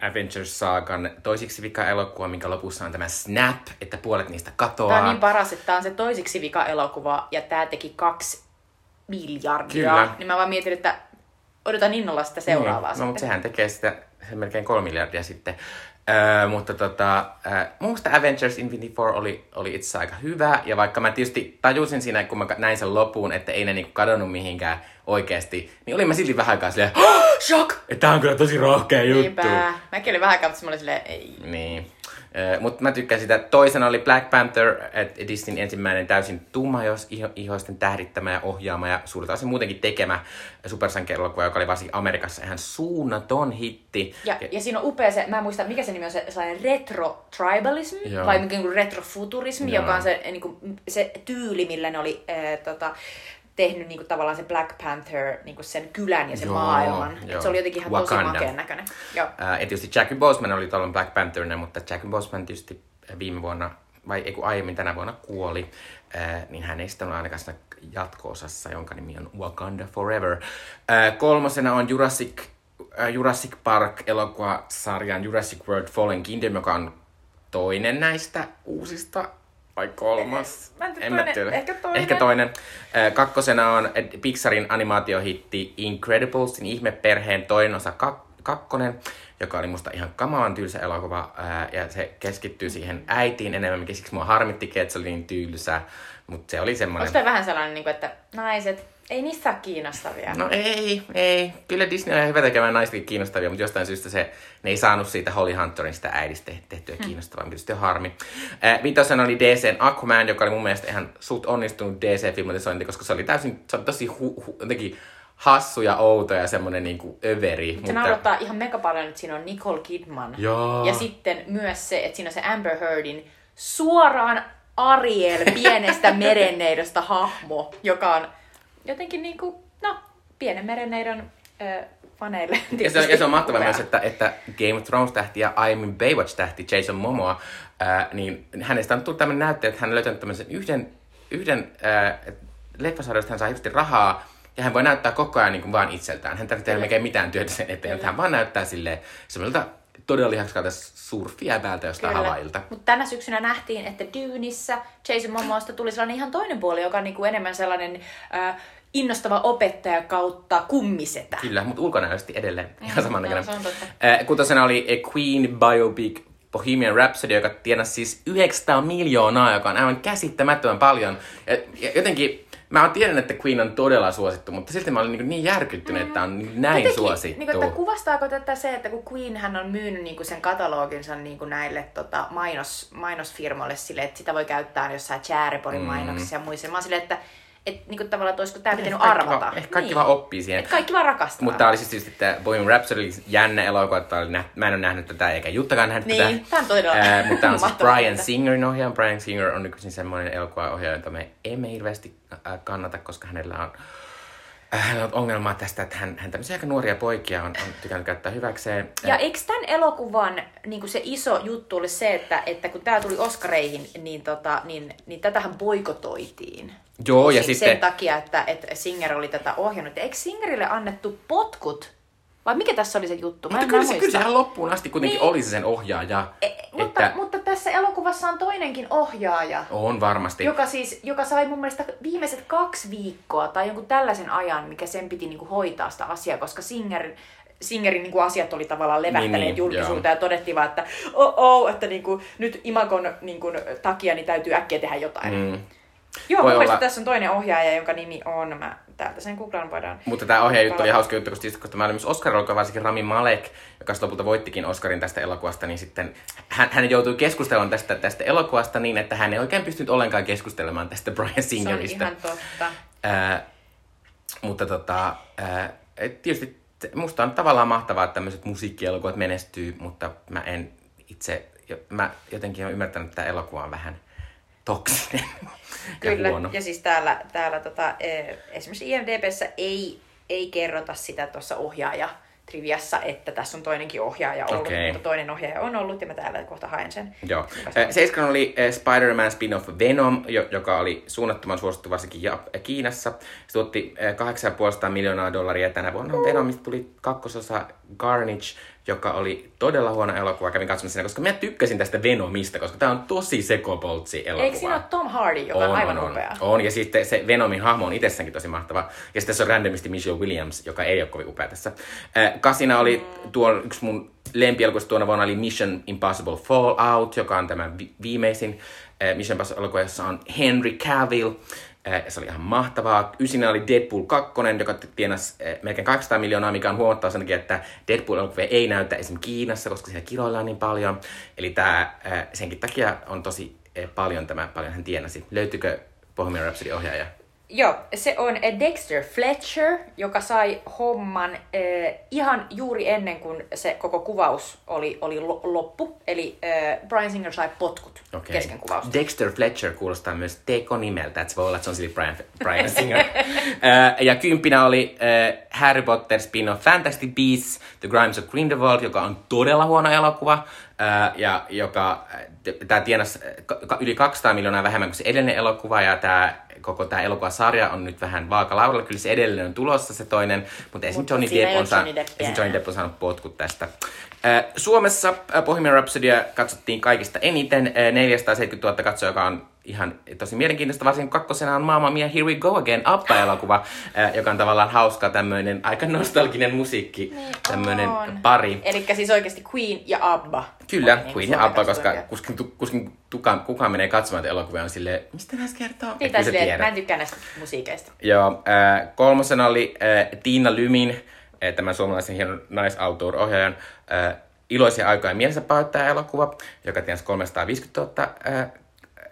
Avengers-saakan toisiksi vika elokuva, minkä lopussa on tämä Snap, että puolet niistä katoaa. Tää on niin paras, että tää on se toisiksi vika elokuva ja tää teki kaksi miljardia. Kyllä. Niin mä vaan mietin, että odotan innolla sitä seuraavaa Niin. No, mutta sehän tekee sitä se melkein kolme miljardia sitten. Öö, mutta tota, öö, muusta Avengers Infinity War oli, oli itse asiassa aika hyvä. Ja vaikka mä tietysti tajusin siinä, kun mä näin sen loppuun, että ei ne niinku kadonnut mihinkään oikeasti, niin olin mä silti vähän aikaa silleen, shock! Että tää on kyllä tosi rohkea juttu. Niinpä. Mäkin olin vähän kautta semmoinen silleen, ei. Niin. Mutta mä tykkään sitä. Toisena oli Black Panther, Disneyn ensimmäinen täysin tummajos ihoisten tähdittämä ja ohjaama ja suurta osin muutenkin tekemä supersankeelokuva, joka oli varsinkin Amerikassa ihan suunnaton hitti. Ja, ja siinä on upea se, mä en muista mikä se nimi on, se sellainen retro-tribalism, Joo. vai mikä niin retrofuturism, Joo. joka on se, niin kuin, se tyyli, millä ne oli äh, tota, tehnyt niin kuin, tavallaan se Black Panther, niin kuin sen kylän ja sen Joo, maailman. Et joo. se oli jotenkin ihan Wakanda. tosi makeen näköinen. Joo. Ää, ja tietysti Jackie Boseman oli tuolla Black Pantherina, mutta Jackie Boseman tietysti viime vuonna, vai ei kun aiemmin tänä vuonna kuoli, ää, niin hän ei sitten ole ainakaan siinä jatko-osassa, jonka nimi on Wakanda Forever. Ää, kolmosena on Jurassic, ää, Jurassic Park elokuvasarjan Jurassic World Fallen Kingdom, joka on toinen näistä uusista vai kolmas? Mä en mä toinen- tiedä. ehkä toinen. Ehkä toinen. Kakkosena on Pixarin animaatiohitti Incrediblesin ihmeperheen toinen osa kak- kakkonen, joka oli musta ihan kamalan tylsä elokuva, ää, ja se keskittyy siihen äitiin enemmän, mikä siksi mua harmittikin, että se oli niin tylsä, Mutta se oli semmoinen... Onko vähän sellainen, niin kuin, että naiset, ei niistä saa kiinnostavia? No ei, ei. Kyllä Disney on hyvä tekemään naistakin kiinnostavia, mutta jostain syystä se, ne ei saanut siitä Holly Hunterin sitä äidistä tehtyä kiinnostavaa, mikä tietysti on harmi. Äh, Vitosen oli DCn Aquaman, joka oli mun mielestä ihan suht onnistunut DC-filmatisointi, koska se oli täysin, se oli tosi hu, hu, jotenkin hassu ja outo ja semmoinen niinku överi. Se mutta... naurattaa ihan mega paljon, että siinä on Nicole Kidman. Joo. Ja sitten myös se, että siinä on se Amber Heardin suoraan Ariel pienestä merenneidosta hahmo, joka on jotenkin niinku, no, pienen merenneidon ö, faneille. Ja se, on, ja se on mahtavaa myös, että, että Game of Thrones-tähti ja I'm in Baywatch-tähti Jason Momoa, ää, niin hänestä on tullut tämmöinen näyttö, että hän on löytänyt tämmöisen yhden, yhden ää, leffasarjoista hän saa hirveästi rahaa, ja hän voi näyttää koko ajan niin kuin vaan itseltään. Hän tarvitsee melkein mitään työtä sen eteen, että hän vaan näyttää silleen semmoilta todella lihakskaalta surfia päältä jostain havailta. Mutta tänä syksynä nähtiin, että Dynissä Jason Momoasta tuli sellainen ihan toinen puoli, joka on niinku enemmän sellainen äh, innostava opettaja kautta kummisetä. Kyllä, mutta ulkonäöllisesti edelleen Mm, ihan samannäköinen. Äh, Kutosena oli A Queen Biopic Bohemian Rhapsody, joka tienasi siis 900 miljoonaa, joka on aivan käsittämättömän paljon. Ja, ja jotenkin, mä oon tiedän, että Queen on todella suosittu, mutta silti mä olin niin, niin järkyttynyt, että on niin näin Jotenkin, suosittu. Niin kuin, että kuvastaako tätä se, että kun Queen hän on myynyt niin sen kataloginsa niin näille tota, mainos, mainosfirmoille sille, että sitä voi käyttää jossain Chariporin Mm. mainoksissa ja muissa. Mä oon silleen, että et, niin kuin tavallaan, että olisiko tämä pitänyt arvata. vaan- ehkä kaikki niin. vaan oppii siihen. Et kaikki vaan rakastaa. Mutta tää oli siis tietysti tämä Bohemian Rhapsody oli jännä elokuva, että oli nä- mä en ole nähnyt tätä eikä Juttakaan nähnyt Niin, tätä. tää on todella Ää, mutta tämä on siis Brian. Singerin ohjaaja. Brian Singer on nykyisin semmoinen elokuvaohjaaja, jota me emme hirveästi äh, kannata, koska hänellä on, äh, hänellä on ongelmaa tästä, että hän, hän tämmöisiä aika nuoria poikia on, on tykännyt käyttää hyväkseen. Ja Äh, eikö tämän elokuvan niin kuin se iso juttu oli se, että, että kun tämä tuli Oscareihin, niin, tota, niin, niin tätähän boikotoitiin. Joo, ja Sen- sitten... Sen takia, että, että Singer oli tätä ohjannut. Ja eikö Singerille annettu potkut? Vai mikä tässä oli se juttu? Mä Mutta en kyllä se, kyllä se ihan loppuun asti kuitenkin Niin. oli se sen ohjaaja. E, mutta, että mutta tässä elokuvassa on toinenkin ohjaaja, on varmasti. joka, siis, joka sai mun mielestä viimeiset kaksi viikkoa tai jonkun tällaisen ajan, mikä sen piti niinku hoitaa sitä asiaa, koska Singer, Singerin niinku asiat oli tavallaan Niin, niin, niin, julkisuuteen ja todettiin vaan, että oh, oh että niinku, nyt Imagon niinku, takia niin täytyy äkkiä tehdä jotain. Mm. Joo, Voi mun olla- tässä on toinen ohjaaja, jonka nimi on, mä täältä sen googlaan voidaan. Mutta tämä ohjaajuttu oli hauska juttu, koska, siis, koska mä olin myös oscar varsinkin Rami Malek, joka lopulta voittikin Oscarin tästä elokuvasta, niin sitten hän, hän joutui keskustelemaan tästä, tästä elokuvasta niin, että hän ei oikein pystynyt ollenkaan keskustelemaan tästä Brian Se on ihan totta. Ää, mutta tota, et tietysti musta on tavallaan mahtavaa, että tämmöiset musiikkielokuvat menestyy, mutta mä en itse, mä jotenkin olen ymmärtänyt, että tämä elokuva on vähän toksinen ja Kyllä, huono. ja siis täällä, täällä tota, eh, esimerkiksi IMDBssä ei, ei kerrota sitä tuossa ohjaaja triviassa, että tässä on toinenkin ohjaaja ollut, Okei. mutta toinen ohjaaja on ollut ja mä täällä kohta haen sen. Joo. Eh, Seiskan oli eh, Spider-Man spin-off Venom, jo- joka oli suunnattoman suosittu varsinkin Kiinassa. Se tuotti eh, 8,5 miljoonaa dollaria tänä vuonna. Venomista tuli kakkososa Carnage, joka oli todella huono elokuva. Kävin katsomassa siinä, koska mä tykkäsin tästä Venomista, koska tämä on tosi sekopoltsi elokuva. Eikö siinä ole Tom Hardy, joka on, aivan upea? On, ja sitten se Venomin hahmo on itsessäänkin tosi mahtava. Ja sitten se on randomisti Michelle Williams, joka ei ole kovin upea tässä. Äh, kasina oli tuo yksi mun lempielokuvista tuona vuonna oli Mission Impossible Fallout, joka on tämä vi- viimeisin äh, Mission Impossible elokuva, jossa on Henry Cavill. Äh, se oli ihan mahtavaa. Ysinä oli Deadpool 2, joka tienasi äh, melkein 200 miljoonaa, mikä on huomattava sen takia, että Deadpool-elokuvia ei näytä esimerkiksi Kiinassa, koska siellä kiloillaan niin paljon. Eli tämä, äh, senkin takia on tosi paljon tämä, paljon hän tienasi. Löytyykö Bohemian Rhapsody ohjaaja? Joo, se on eh, Dexter Fletcher, joka sai homman eh, ihan juuri ennen kuin se koko kuvaus oli, oli lo- loppu. Eli eh, Brian Singer sai potkut Okei. kesken kuvausta. Dexter Fletcher kuulostaa myös tekonimeltä, että se voi olla, että se on silti Brian, Brian Singer. Ää, ja kymppinä oli äh, Harry Potter spin-off Fantastic Beasts, The Crimes of Grindelwald, joka on todella huono elokuva, ää, ja joka, tämä tienasi yli 200 miljoonaa vähemmän kuin se edellinen elokuva, ja tämä koko tämä elokuvasarja on nyt vähän vaakalaudalla. Kyllä se edelleen on tulossa se toinen, mutta esimerkiksi Johnny Depp on, saanut, esimerkiksi Johnny. Depp on saanut potkut tästä. Suomessa Bohemian Rhapsodya katsottiin kaikista eniten, ää, 470 000 katsoja, joka on ihan tosi mielenkiintoista, varsinkin kakkosena on Mamma Mia Here We Go Again, Appa-elokuva, äh, joka on tavallaan hauska tämmöinen aika nostalginen musiikki, Niin tämmöinen pari. Eli siis oikeasti Queen ja ABBA. Kyllä, niin Queen ja Abba, koska kuskin, kuskin tuka, kukaan menee katsomaan tätä elokuvia on silleen, mistä näistä kertoo? Niin, tai silleen, mä en tykkää näistä musiikeista. Joo, äh, kolmosena oli äh, Tiina Lymin, äh, tämän suomalaisen hienon naisautor-ohjaajan, äh, Iloisia aikoja mielensä pahoittaja elokuva, joka tienasi 350 000 äh,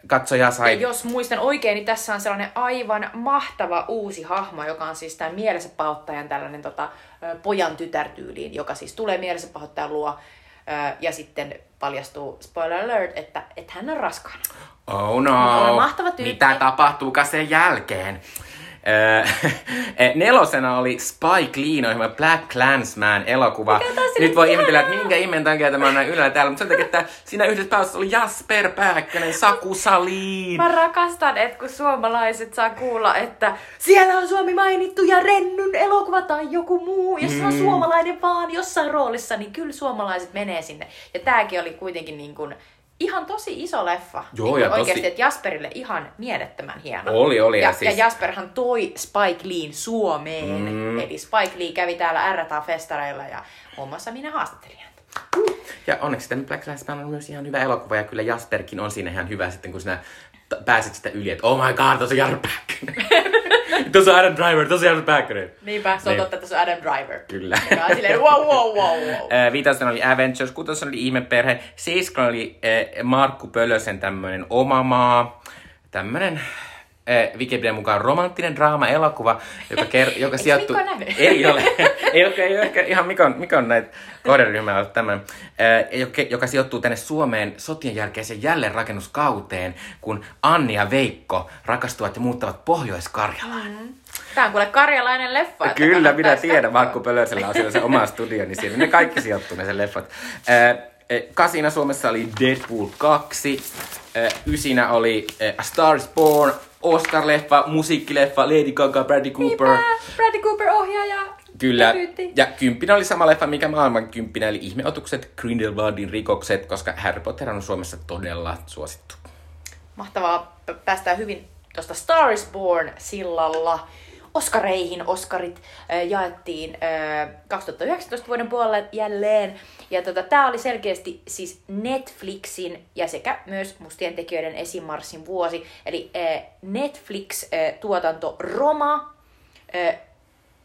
katsojaa sai. Ja jos muistan oikein, niin tässä on sellainen aivan mahtava uusi hahmo, joka on siis tämän mielensä pahoittajan tällainen tota, pojan tytärtyyliin, joka siis tulee mielensä pahoittajan luo ja sitten paljastuu, spoiler alert, että, että hän on raskaana. Oh no, mahtava tyyppi. mitä tapahtuukaan sen jälkeen? Öö, eh, nelosena oli Spike Lee ohjelma Black Clansman elokuva. Nyt voi ihmetellä, että minkä ihmeen takia tämä on näin ylhäällä täällä, mutta sen takia, että siinä yhdessä päässä oli Jasper Pääkkönen, Saku Salin. Mä rakastan, että kun suomalaiset saa kuulla, että siellä on Suomi mainittu ja Rennyn elokuva tai joku muu, jos se on suomalainen vaan jossain roolissa, niin kyllä suomalaiset menee sinne. Ja tääkin oli kuitenkin niin kuin ihan tosi iso leffa. Joo, niin ja tosi- Oikeasti, että Jasperille ihan mielettömän hieno. Oli, oli, ja Ja, siis- ja Jasperhan toi Spike Leen Suomeen. Mm. Eli Spike Lee kävi täällä RTA-festareilla ja muun muassa minä haastattelin häntä. Ja onneksi tämä Black Lives Matter on myös ihan hyvä elokuva, ja kyllä Jasperkin on siinä ihan hyvä sitten, kun sinä pääset sitä yli, että oh my god, tuossa Jarno Pääkkönen. tuossa on Adam Driver, tuossa on Jarno Pääkkönen. Niinpä, se on Niin. totta, että se on Adam Driver. Kyllä. Joka on silleen wow, wow, wow, wow. Äh, Viitosena oli Avengers, kutosena oli Ihmeperhe, seiskalla oli äh, Markku Pölösen tämmönen oma maa, tämmönen Wikipedian mukaan romanttinen draama-elokuva, joka, ker- joka sijoittuu... Ei ole. ei, ole, ei ole ehkä ihan Mikon, Mikon näitä kohderyhmää ollut tämän. Äh, joka, joka sijoittuu tänne Suomeen sotien jälkeiseen jälleenrakennuskauteen, kun Anni ja Veikko rakastuvat ja muuttavat Pohjois-Karjalaan. Tää on kuule karjalainen leffa. Kyllä, minä tiedän. Markku Pölösellä on siellä se oma studio, niin siellä ne kaikki sijoittuu ne sen leffat. Eh, Kasina Suomessa oli Deadpool 2. Ää, Ysinä oli eh, A Star is Born, Oscar-leffa, musiikkileffa, Lady Gaga, Bradley Cooper. Niinpä, Bradley Cooper ohjaaja. Kyllä. Debyytti. Ja kymppinä oli sama leffa, mikä maailman kymppinä, eli Ihmeotukset, Grindelwaldin rikokset, koska Harry Potter on Suomessa todella suosittu. Mahtavaa. P- Päästään hyvin tuosta Star is Born sillalla. Oskareihin. Oskarit jaettiin äh, 2019 vuoden puolella jälleen. Ja tota, tämä oli selkeästi siis Netflixin ja sekä myös Mustien tekijöiden esimarssin vuosi. Eli Netflix-tuotanto Roma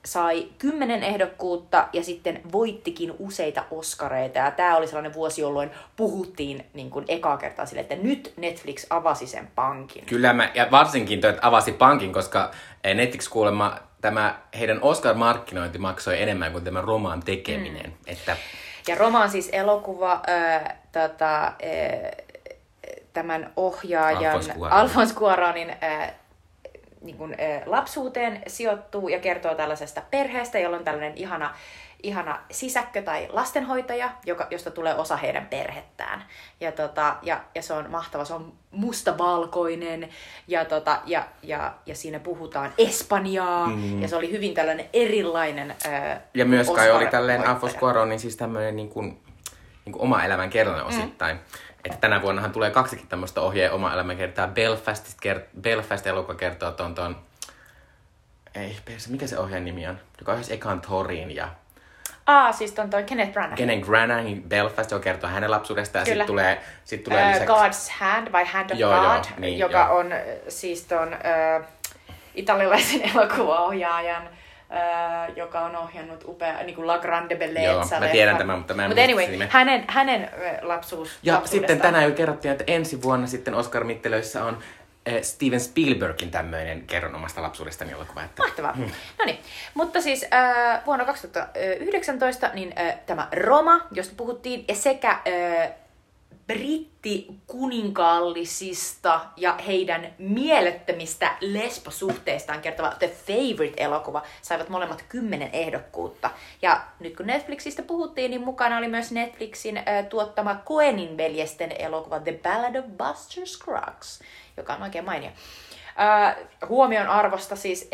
sai kymmenen ehdokkuutta ja sitten voittikin useita Oscareita. Ja tämä oli sellainen vuosi, jolloin puhuttiin niin kuin ekaa kertaa sille, että nyt Netflix avasi sen pankin. Kyllä mä, ja varsinkin toi, että avasi pankin, koska eh, Netflix kuulemma tämä heidän Oscar-markkinointi maksoi enemmän kuin tämä romaan tekeminen. Mm. Että Ja Roma on siis elokuva äh, tota, äh, tämän ohjaajan. Alphonse Cuaronin äh, niin kuin, lapsuuteen sijoittuu ja kertoo tällaisesta perheestä, jolla on tällainen ihana, ihana sisäkkö tai lastenhoitaja, joka, josta tulee osa heidän perhettään. Ja, tota, ja, ja se on mahtava, se on mustavalkoinen ja, tota, ja, ja, ja siinä puhutaan espanjaa mm. ja se oli hyvin tällainen erilainen äh, ja myös kai oli tälleen. Alphonse Cuarón, niin siis tämmöinen niin kuin, niin kuin oma elämän kerran osittain. Mm. Että tänä vuonnahan tulee kaksikin tämmöistä ohjeen oma elämän kertaa. Belfastista kert- Belfast-elokuva kertoo ton, ton ei, mikä se ohjaajan nimi on? Joka ohjasi ekan Thorin ja Aa, siis ton toi Kenneth Branagh. Kenen Branagh, niin Belfast, joka kertoo hänen lapsuudestaan. Kyllä. sitten tulee, sit tulee uh, lisäksi... God's Hand vai Hand of Joo, God, joo, niin, joka joo. on siis ton uh, italialaisen elokuvaohjaajan, joka on ohjannut upea, niin kuin La Grande Bellezza. Joo, mä tiedän tämän, mutta mä en muista anyway, nimeä. hänen, hänen lapsuus, Ja sitten tänään jo kerrottiin, että ensi vuonna sitten Oscar Mittelöissä on Steven Spielbergin tämmöinen kerron omasta lapsuudestani elokuva. Että... Mahtavaa. No niin, mutta siis äh, vuonna 2019 niin äh, tämä Roma, josta puhuttiin, ja sekä äh, brittikuninkaallisista ja heidän mielettömistä lesbosuhteistaan kertova The Favorite-elokuva saivat molemmat kymmenen ehdokkuutta. Ja nyt kun Netflixistä puhuttiin, niin mukana oli myös Netflixin äh, tuottama Coenin veljesten elokuva The Ballad of Buster Scruggs, joka on oikein mainio. Äh, huomion arvosta siis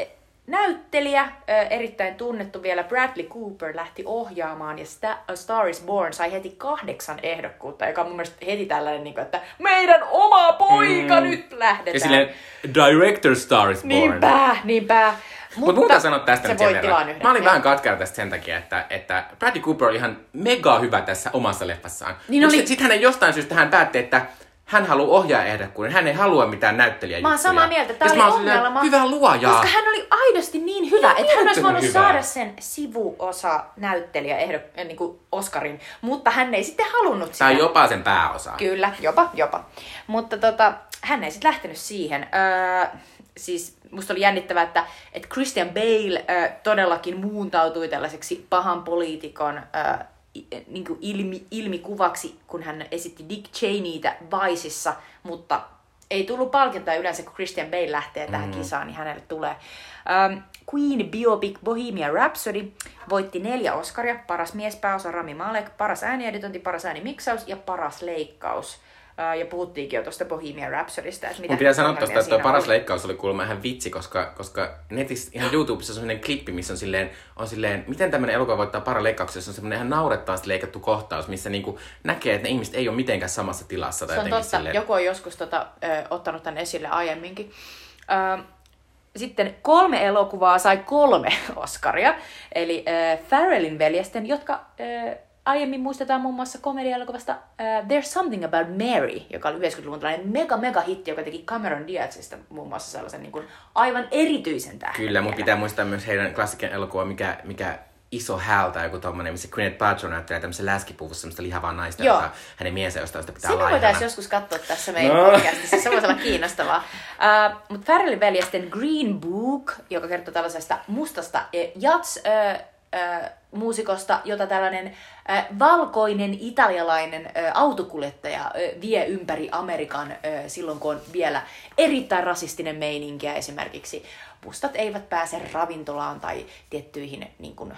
näyttelijä, erittäin tunnettu vielä, Bradley Cooper lähti ohjaamaan ja Sta- A Star is Born sai heti kahdeksan ehdokkuutta, joka on mun mielestä heti tällainen, niin kuin, että meidän oma poika mm. nyt lähdetään. Ja silleen Director Star is Born. Niinpä, niinpä. Mutta Mut muuta sanoa tästä nyt sen verran. yhden. Mä olin vähän katkera tästä sen takia, että, että Bradley Cooper oli ihan mega hyvä tässä omassa leffassaan. Niin Mut oli- sit- Sitten hän jostain syystä hän päätti, että hän haluaa ohjaa ehdokkuuden. Hän ei halua mitään näyttelijäjuttuja. Mä oon samaa mieltä. Sit oli ongelma. Hyvä luoja. Koska hän oli aidosti niin hyvä, että hän olisi voinut hyvä. saada sen sivuosa näyttelijä ehdok, äh, niin kuin Oscarin, mutta hän ei sitten halunnut sitä. Tai jopa sen pääosa. Kyllä, jopa, jopa. Mutta tota, hän ei sitten lähtenyt siihen. Öö, siis musta oli jännittävää, että, että Christian Bale öö, todellakin muuntautui tällaiseksi pahan poliitikon i- niin kuin ilmi, ilmikuvaksi, kun hän esitti Dick Cheneytä Viceissa, mutta ei tullut palkintoa yleensä, kun Christian Bale lähtee tähän Mm. kisaan, niin hänelle tulee. Um, Queen Biopic Bohemian Rhapsody voitti neljä Oscaria, paras miespääosa Rami Malek, paras äänieditointi, paras äänimiksaus ja paras leikkaus. Ja puhuttiinkin jo tuosta Bohemian Rhapsodysta, että mitä Mun pitää sanoa tosta, että tuo paras oli. leikkaus oli kuulemma ihan vitsi, koska, koska netissä, ihan YouTubessa on sellainen klippi, missä on silleen, on silleen miten tämmöinen elokuva voittaa paras leikkauksen, se on semmoinen ihan naurettavasti leikattu kohtaus, missä niinku näkee, että ne ihmiset ei ole mitenkään samassa tilassa. Tai Se on totta. silleen, Joku on joskus tota, ö, ottanut tämän esille aiemminkin. Ö, sitten kolme elokuvaa sai kolme Oscaria. Eli ö, Farrellin veljesten, jotka ö, aiemmin muistetaan muun muassa komediaelokuvasta ö, There's Something About Mary, joka oli 90-luvun tällainen mega mega hitti, joka teki Cameron Diazista muun muassa sellaisen niin kuin, aivan erityisen tähden. Kyllä, mutta pitää muistaa myös heidän klassiken elokuva, mikä, mikä iso häl tai joku tommonen, missä Gwyneth Paltrow näyttelee tämmöisen läskipuvussa semmoista lihavaa naista, Joo. joka hänen miensä jostain sitä pitää me laihana. voitaisiin joskus katsoa tässä meidän No. podcastissa, se voisi olla kiinnostavaa. Uh, Mutta Farrellin veljesten Green Book, joka kertoo tällaisesta mustasta eh, jats uh, uh, muusikosta, jota tällainen uh, valkoinen italialainen autokuljettaja vie ympäri Amerikan silloin, kun on vielä erittäin rasistinen meininkiä esimerkiksi. Mustat eivät pääse ravintolaan tai tiettyihin niin kuin,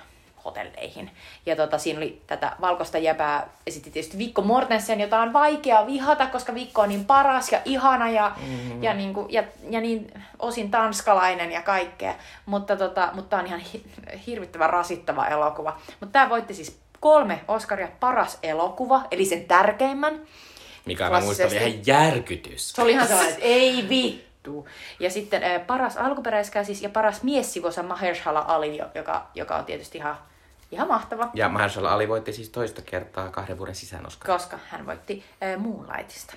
hotelleihin. Ja tota, siinä oli tätä valkoista jäbää, esitti tietysti Vikko Mortensen, jota on vaikea vihata, koska Vikko on niin paras ja ihana ja, mm-hmm. ja, niin kuin, ja, ja niin osin tanskalainen ja kaikkea. Mutta, tota, mutta tää on ihan hi- hirvittävän rasittava elokuva. Mutta tämä voitti siis kolme Oscaria paras elokuva, eli sen tärkeimmän. Mikä on muista oli klassisesti. ihan järkytys. Se oli ihan sellainen, että ei vittu. Ja sitten äh, paras alkuperäiskäsis ja paras miessivuosa Mahershala Ali, jo- joka, joka on tietysti ihan, ihan mahtava, Ja Mahershala Ali voitti siis toista kertaa kahden vuoden sisään Oscar. koska hän voitti äh, Moonlightista.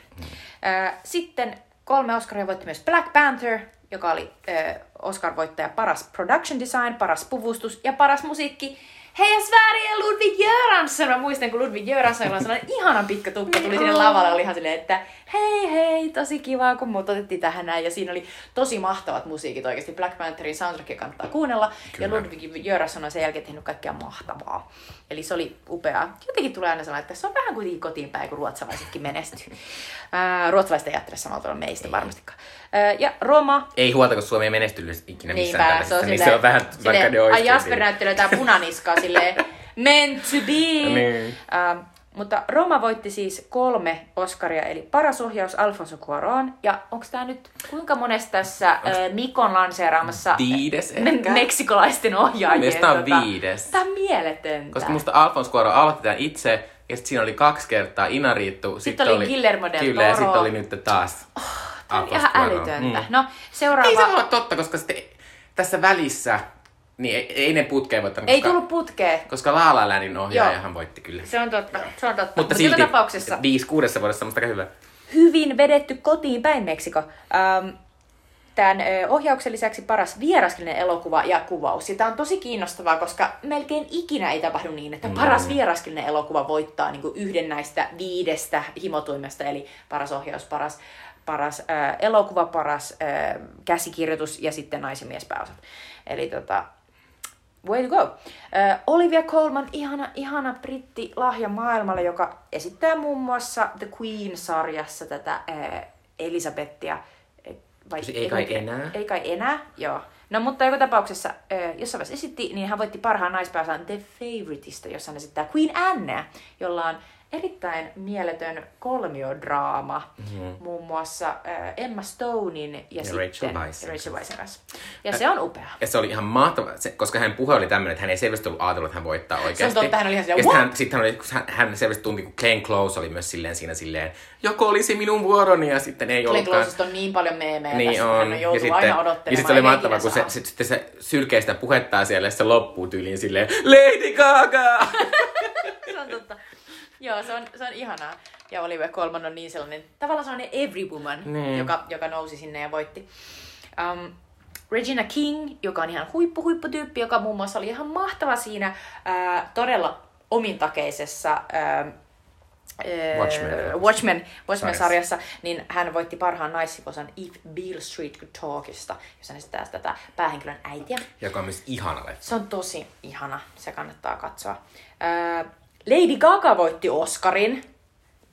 Äh, sitten kolme Oscaria voitti myös Black Panther, joka oli äh, Oscar-voittaja paras production design, paras puvustus ja paras musiikki. Hei Sverige Ludwig Göransson! Mä muistan, kun Ludwig Göranssonilla on sellainen ihanan pitkä tukka, tuli sinne lavalle, oli ihan silleen, että hei hei, tosi kiva, kun mut otettiin tähän näin. Ja siinä oli tosi mahtavat musiikit oikeasti. Black Pantherin soundtrackia kannattaa kuunnella. Kyllä. Ja Ludwig Göransson on sen jälkeen tehnyt kaikkea mahtavaa. Eli se oli upeaa. Jotenkin tulee aina sellainen, että se on vähän kuitenkin kotiin päin, kun ruotsalaisetkin menestyy. Ää, ruotsalaiset ei ajattele samalla tavalla meistä varmastikaan. Ää, ja Roma, Ei huolta, kun Suomi ei menestynyt ikinä missään Niinpä, se on, niin silleen, se on vähän, silleen, vaikka ne. Ai Jasper näyttelee jotain punaniskaa silleen, meant to be. Niin. Ähm, mutta Roma voitti siis kolme Oscaria, eli paras ohjaus Alfonso Cuarón. Ja onko tämä nyt kuinka monesta tässä äh, Mikon lanseeraamassa Viides me- meksikolaisten ohjaajien? Mielestäni on viides. Tämä on mieletöntä. Koska musta Alfons Cuarón aloitti tämän itse, ja sitten siinä oli kaksi kertaa Inariittu. Sitten oli Guillermo del Kyllä, ja sitten oli nyt taas Tämä on Alfonso ihan älytöntä. Mm. No, seuraava... Ei se voi olla totta, koska sitten tässä välissä, niin ei, ei ne putkeen voittanut. Ei koska, tullut putkeen. Koska La La Landin ohjaajahan voitti kyllä. Se on totta. Se on totta. Mutta Mut silti tapauksessa viisi kuudessa vuodessa aika hyvä. hyvin vedetty kotiin päin Meksiko. Ähm, tämän ohjauksen lisäksi paras vieraskielinen elokuva ja kuvaus. Ja tämä on tosi kiinnostavaa, koska melkein ikinä ei tapahdu niin, että paras vieraskielinen elokuva voittaa niin kuin yhden näistä viidestä himotuimesta, eli paras ohjaus, paras, paras äh, elokuva, paras äh, käsikirjoitus ja sitten nais- ja miespääosat. Eli tota, Way to go. Äh, Olivia Colman, ihana, ihana britti lahja maailmalle, joka esittää muun muassa The Queen-sarjassa tätä äh, Elisabettia. Vai, ei kai enää? Ei kai enää, joo. No mutta joka tapauksessa, äh, jossain vaiheessa esitti, niin hän voitti parhaan naispääosan The Favouriteista, jossa hän esittää Queen Annea, jolla on erittäin mieletön kolmiodraama, mm-hmm. muun muassa äh, Emma Stonein ja, ja sitten Rachel Weiszin kanssa. Ja se on upea. Ja se oli ihan mahtava, se, koska hän puhe oli tämmöinen, että hän ei selvästi ollut ajatellut, että hän voittaa oikeasti. totta, hän oli ihan silleen, ja hän, sitten hän, oli, hän, hän selvästi tunti, kun Glenn Close oli myös silleen siinä silleen, joko olisi minun vuoroni ja sitten ei Glenn ollutkaan. Closesta on niin paljon meemejä Niin tässä, on. hän on joutunut ja aina sitten, odottelemaan. ja sitten se oli ikinä kun se, sit, sitten se sylkee sitä puhettaa siellä ja se loppuu tyyliin silleen, Lady Gaga! se on totta. Joo, se on, se on ihanaa. Ja Olivia Colman on niin sellainen, tavallaan sellainen every woman, Niin. joka, joka nousi sinne ja voitti. Um, Regina King, joka on ihan huippu, huipputyyppi, joka muun muassa oli ihan mahtava siinä ää, todella omintakeisessa ää, ää, Watchmen. Watchmen, Watchmen Sarjassa. sarjassa, niin hän voitti parhaan naissivosan If Beale Street Could Talkista, jossa hän esittää tätä päähenkilön äitiä. Joka on myös ihana leffa. Se on tosi ihana, se kannattaa katsoa. Ää, Lady Gaga voitti Oscarin.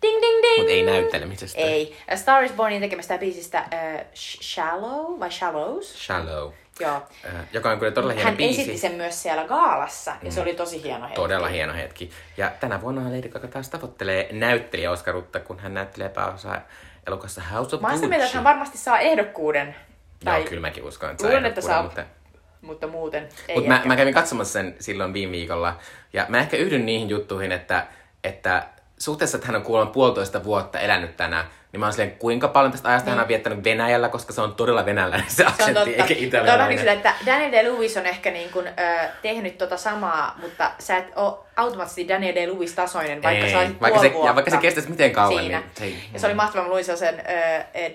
Ding ding ding! Mutta ei näyttelemisestä. Ei. A Star is Bornin tekemästä biisistä Sh- Shallow vai Shallows? Shallow. Joo. Äh, joka on kyllä todella hieno Hän biisi. esitti sen myös siellä gaalassa ja se oli tosi hieno hetki. Todella hieno hetki. Ja tänä vuonna Lady Gaga taas tavoittelee näyttelijä Oscarutta, kun hän näyttelee pääosaa elokuvassa House of Mä oon sitä Gucci. mieltä, että hän varmasti saa ehdokkuuden. Joo, kyllä mäkin uskon, että Luulen, saa että ehdokkuuden, saa, Mutta, mutta muuten ei mutta mä, mä kävin katsomassa sen silloin viime viikolla. Ja mä ehkä yhdyn niihin juttuihin, että, että suhteessa, että hän on kuulemma puolitoista vuotta elänyt tänään, niin mä oon silleen, kuinka paljon tästä ajasta hän on viettänyt Venäjällä, koska se on todella venäläinen se Se on aksentti, eikä Tuo on vähän niin italialainen. että Daniel Day-Lewis on ehkä niin kuin, ö, tehnyt tota samaa, mutta sä et ole automaattisesti Daniel Day-Lewis tasoinen, vaikka Ei, sä olisit vaikka se- ja vaikka se kestäisi miten kauan, siinä. niin se ei- Ja se oli mahtavaa, mä luin sen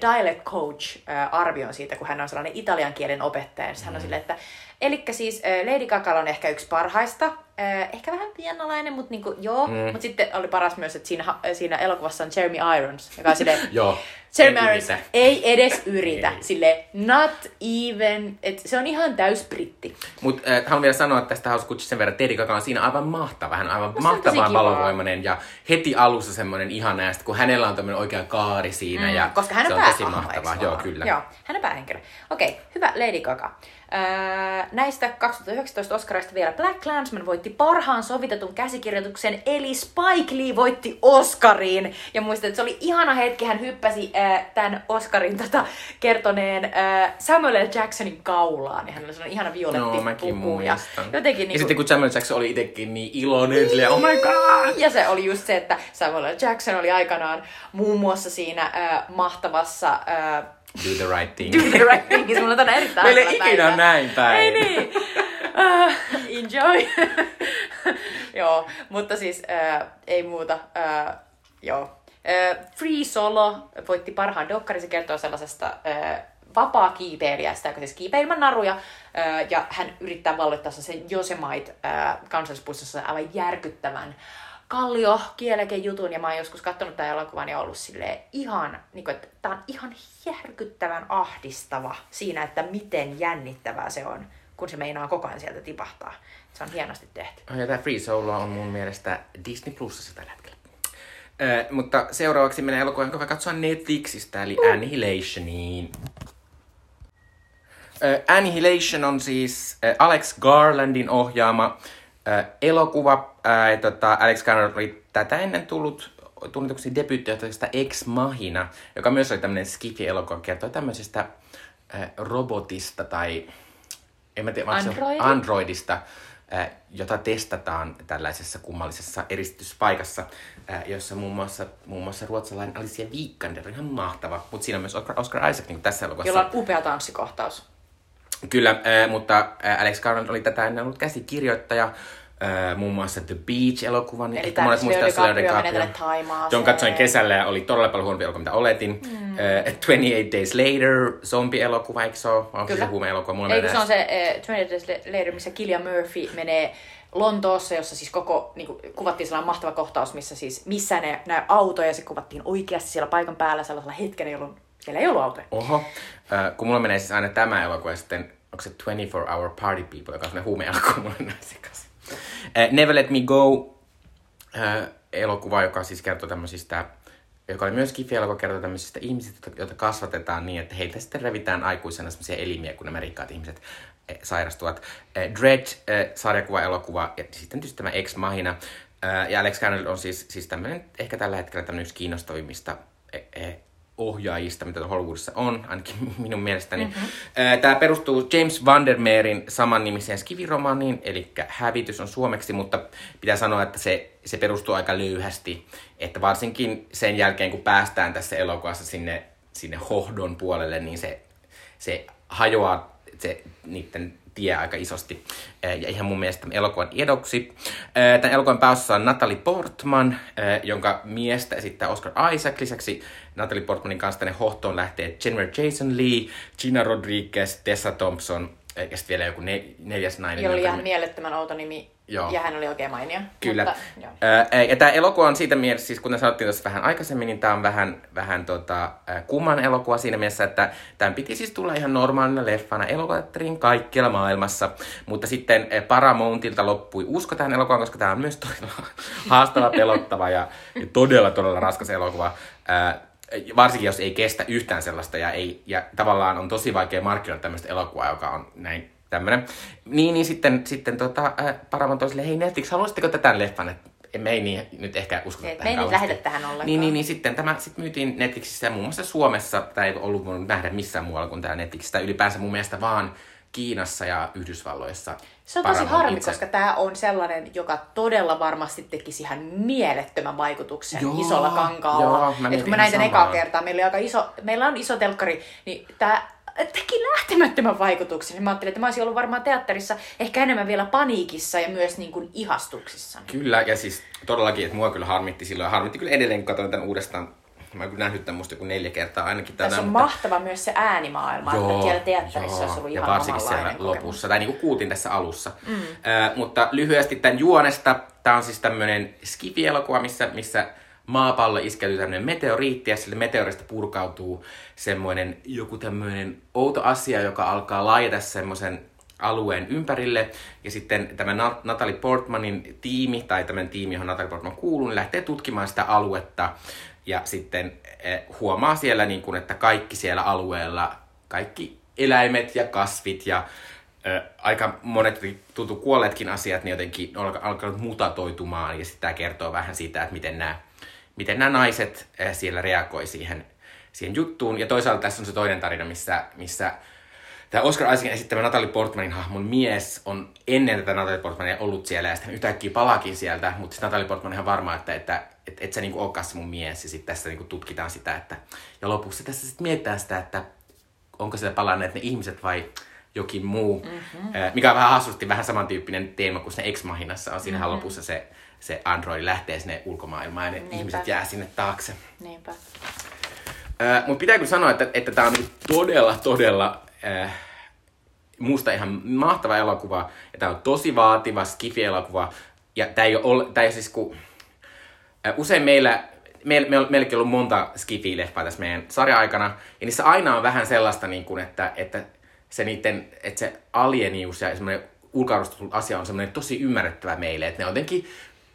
dialect coach ö, arvion siitä, kun hän on sellainen italian kielen opettaja. Ja Mm. hän on silleen, että Elikkä siis ö, Lady Gaga on ehkä yksi parhaista. Ö, ehkä vähän pienalainen, mutta niinku, joo. Mm. Mutta sitten oli paras myös, että siinä, siinä elokuvassa on Jeremy Irons, joka on silleen, Joo. En Irons yritä. ei edes yritä. Ei. Sille not even, et se on ihan täys britti. Mutta äh, haluan vielä sanoa tästä House Gucci sen verran, Lady Gaga on siinä aivan mahtava. Hän on aivan Musta on tosi mahtavan valovoimainen ja heti alussa semmoinen ihana, ja sit kun hänellä on tämmöinen oikea kaari siinä. ja Mm, Koska hän se on on tosi mahtavaa. Joo, kyllä. Joo, hän on päähenkilö. Okei, hyvä Lady Gaga. Öö, näistä 2019 Oscarista vielä Black Clansman voitti parhaan sovitetun käsikirjoituksen, eli Spike Lee voitti Oscarin. Ja muistan, että se oli ihana hetki, hän hyppäsi äh, tämän Oscarin tota, kertoneen äh, Samuel L. Jacksonin kaulaan. Ja hänellä oli sellainen ihana violetti No, mäkin puku. Ja jotenkin Ja niinku, sitten kun Samuel Jackson oli itsekin niin iloinen, silleen, oh my god! ja se oli just se, että Samuel L. Jackson oli aikanaan muun muassa siinä äh, mahtavassa äh, Do the right thing. Do the right thing. Mulla on tänään erittäin Meillä ei ikinä päivä. näin päin. Ei niin. Uh, enjoy. joo, mutta siis uh, ei muuta. Uh, joo. Free Solo voitti parhaan dokkari. Se kertoo sellaisesta uh, vapaa-kiipeilijästä, joka siis kiipeää ilman naruja. Ja hän yrittää valloittaa sen Yosemite uh, kansallispuistossa aivan järkyttävän kallio kieleken jutun ja mä oon joskus katsonut tämän elokuvan ja ollut silleen ihan, niin kuin, että tää on ihan järkyttävän ahdistava siinä, että miten jännittävää se on, kun se meinaa koko ajan sieltä tipahtaa. Se on hienosti tehty. Ja tämä Free Solo on mun mielestä Disney Plusassa tällä hetkellä. Mutta seuraavaksi mennään elokuvaan, jonka voi katsoa Netflixistä, eli Annihilationiin. Ö, Annihilation on siis ö, Alex Garlandin ohjaama ö, elokuva. Ö, ja tota, Alex Garland oli tätä ennen tullut tunnetuksi debyyttijohtajasta Ex Machina, joka myös oli tämmöinen skifi-elokuva, kertoo tämmöisestä ö, robotista tai en mä tiedä, Androidi? Androidista, jota testataan tällaisessa kummallisessa eristyspaikassa, jossa muun muassa, muun muassa ruotsalainen Alicia Vikander on ihan mahtava, mutta siinä on myös Oscar, Isaac niin tässä elokuvassa. Jolla on upea tanssikohtaus. Kyllä, äh, mutta äh, Alex Garland oli tätä ennen ollut käsikirjoittaja, äh, muun muassa The Beach-elokuvan. Eli monet muistaa Leo Leo DiCaprio menee DiCaprio. tänne Thaimaaseen. Jon katsoin kesällä ja oli todella paljon huonompi elokuva, mitä oletin. Mm. Uh, 28 Days Later, zombie-elokuva, eikö se ole? Onko se Kyllä. se huume-elokuva? Mulla Ei, menee kun se on se eh, 20 Days Later, missä Killian Murphy menee Lontoossa, jossa siis koko, niin kuin, kuvattiin sellainen mahtava kohtaus, missä siis missään ei näy autoja, se kuvattiin oikeasti siellä paikan päällä sellaisella hetkellä, jolloin siellä ei ollut autoja. Oho. Uh, kun mulla menee siis aina tämä elokuva ja sitten onko se 24 Hour Party People, joka on semmoinen huume-elokuva mulla näin sekaisin. Uh, Never Let Me Go uh, elokuva, joka siis kertoo tämmöisistä joka oli myös kifi-elokuva, kertoo tämmöisistä ihmisistä, joita kasvatetaan niin, että heiltä sitten revitään aikuisena semmoisia elimiä, kun nämä rikkaat ihmiset sairastuvat. Eh, Dread, eh, sarjakuva, elokuva ja sitten tietysti tämä Ex Machina. Ää, ja Alex Garland on siis, siis tämmöinen, ehkä tällä hetkellä tämmöinen yksi kiinnostavimmista ohjaajista, mitä Hollywoodissa on, ainakin minun mielestäni. Mm-hmm. Tämä perustuu James Vandermeerin samannimiseen skiviromaaniin, eli Hävitys on suomeksi, mutta pitää sanoa, että se, se perustuu aika löyhästi. Että varsinkin sen jälkeen, kun päästään tässä elokuvassa sinne, sinne hohdon puolelle, niin se, se hajoaa se niiden tie aika isosti. Ja ihan mun mielestä elokuvan edoksi. Tämän elokuvan pääosassa on Natalie Portman, jonka miestä esittää Oscar Isaac. Lisäksi Natalie Portmanin kanssa tänne hohtoon lähtee Jennifer Jason Lee, Gina Rodriguez, Tessa Thompson ja sitten vielä joku ne, neljäs nainen. Jolla oli ihan mielettömän outo nimi Joo. Ja hän oli oikein mainio. Kyllä. Mutta, joo. ja tämä elokuva on siitä mielessä, siis kuten sanottiin tuossa vähän aikaisemmin, niin tämä on vähän, vähän tota, kumman elokuva siinä mielessä, että tämän piti siis tulla ihan normaalina leffana elokuvateatteriin kaikkialla maailmassa. Mutta sitten Paramountilta loppui usko tähän elokuvaan, koska tämä on myös todella haastava, pelottava ja, ja todella, todella raskas elokuva. Varsinkin jos ei kestä yhtään sellaista ja, ei, ja tavallaan on tosi vaikea markkinoida tämmöistä elokuvaa, joka on näin tämmönen. Niin, niin sitten, sitten tota, äh, Paramount sille, hei Netflix, haluaisitteko tätä leffan? Et me ei niin, nyt ehkä uskota tähän Me ei nyt lähdetä tähän ollenkaan. Niin, niin, niin sitten tämä sit myytiin Netflixissä ja muun muassa Suomessa. Tämä ei ollut voinut nähdä missään muualla kuin tämä Netflix. Tämä ylipäänsä mun mielestä vaan Kiinassa ja Yhdysvalloissa. Se on tosi harmi, itse. koska tämä on sellainen, joka todella varmasti tekisi ihan mielettömän vaikutuksen joo, isolla kankaalla. Joo, mä Et kun mä näin ekaa kertaa, meillä, aika iso, meillä on iso telkkari, niin tämä teki lähtemättömän vaikutuksen. Niin mä ajattelin, että mä olisin ollut varmaan teatterissa ehkä enemmän vielä paniikissa ja myös niin kuin ihastuksissa. Kyllä, ja siis todellakin, että mua kyllä harmitti silloin. Harmitti kyllä edelleen, kun katsoin tämän uudestaan. Mä oon nähnyt tämän musta joku neljä kertaa ainakin. Tässä on mutta... mahtava myös se äänimaailma, joo, että siellä teatterissa joo, olisi ollut ihan Ja varsinkin siellä lopussa, tai niin kuin kuultiin tässä alussa. Mm. Äh, mutta lyhyesti tämän juonesta. Tämä on siis tämmöinen skifi-elokuva, missä, missä maapallo iskeytyy tämmöinen meteoriitti ja sille meteorista purkautuu semmoinen joku tämmöinen outo asia, joka alkaa laajata semmoisen alueen ympärille. Ja sitten tämä Natalie Portmanin tiimi, tai tämän tiimi, johon Natalie Portman kuuluu, niin lähtee tutkimaan sitä aluetta. Ja sitten eh, huomaa siellä, niin kuin, että kaikki siellä alueella, kaikki eläimet ja kasvit ja eh, aika monet tutu kuolleetkin asiat, niin jotenkin on alkanut mutatoitumaan. Ja sitten tämä kertoo vähän siitä, että miten nämä miten nämä naiset eh, siellä reagoi siihen, siihen juttuun. Ja toisaalta tässä on se toinen tarina, missä, missä tämä Oscar Isaacin esittämä Natalie Portmanin hahmon mies on ennen tätä Natalie Portmania ollut siellä ja sitten yhtäkkiä palaakin sieltä, mutta sitten Natalie Portman on ihan varma, että, että et, et sä niinku olekaan se mun mies ja sitten tässä niinku tutkitaan sitä, että ja lopussa tässä sitten mietitään sitä, että onko siellä palanneet ne ihmiset vai jokin muu, mm-hmm. mikä on vähän hassusti vähän samantyyppinen teema kuin se Ex-Mahinassa on siinä mm-hmm. lopussa se se Android lähtee sinne ulkomaailmaan ja ne Niinpä. ihmiset jää sinne taakse. Niinpä. Äh, Mutta pitää kyllä sanoa, että, että tämä on todella, todella äh, musta ihan mahtava elokuva. Ja tämä on tosi vaativa skifi-elokuva. Ja tämä ei ole, tää ei ole siis kun... Usein meillä meillä, meillä, meilläkin ollut monta skifi-leffaa tässä meidän sarja-aikana, ja niissä aina on vähän sellaista, niin kuin, että, että, se niiden, että se alienius ja semmoinen ulkoarvostettu asia on semmoinen tosi ymmärrettävä meille, että ne jotenkin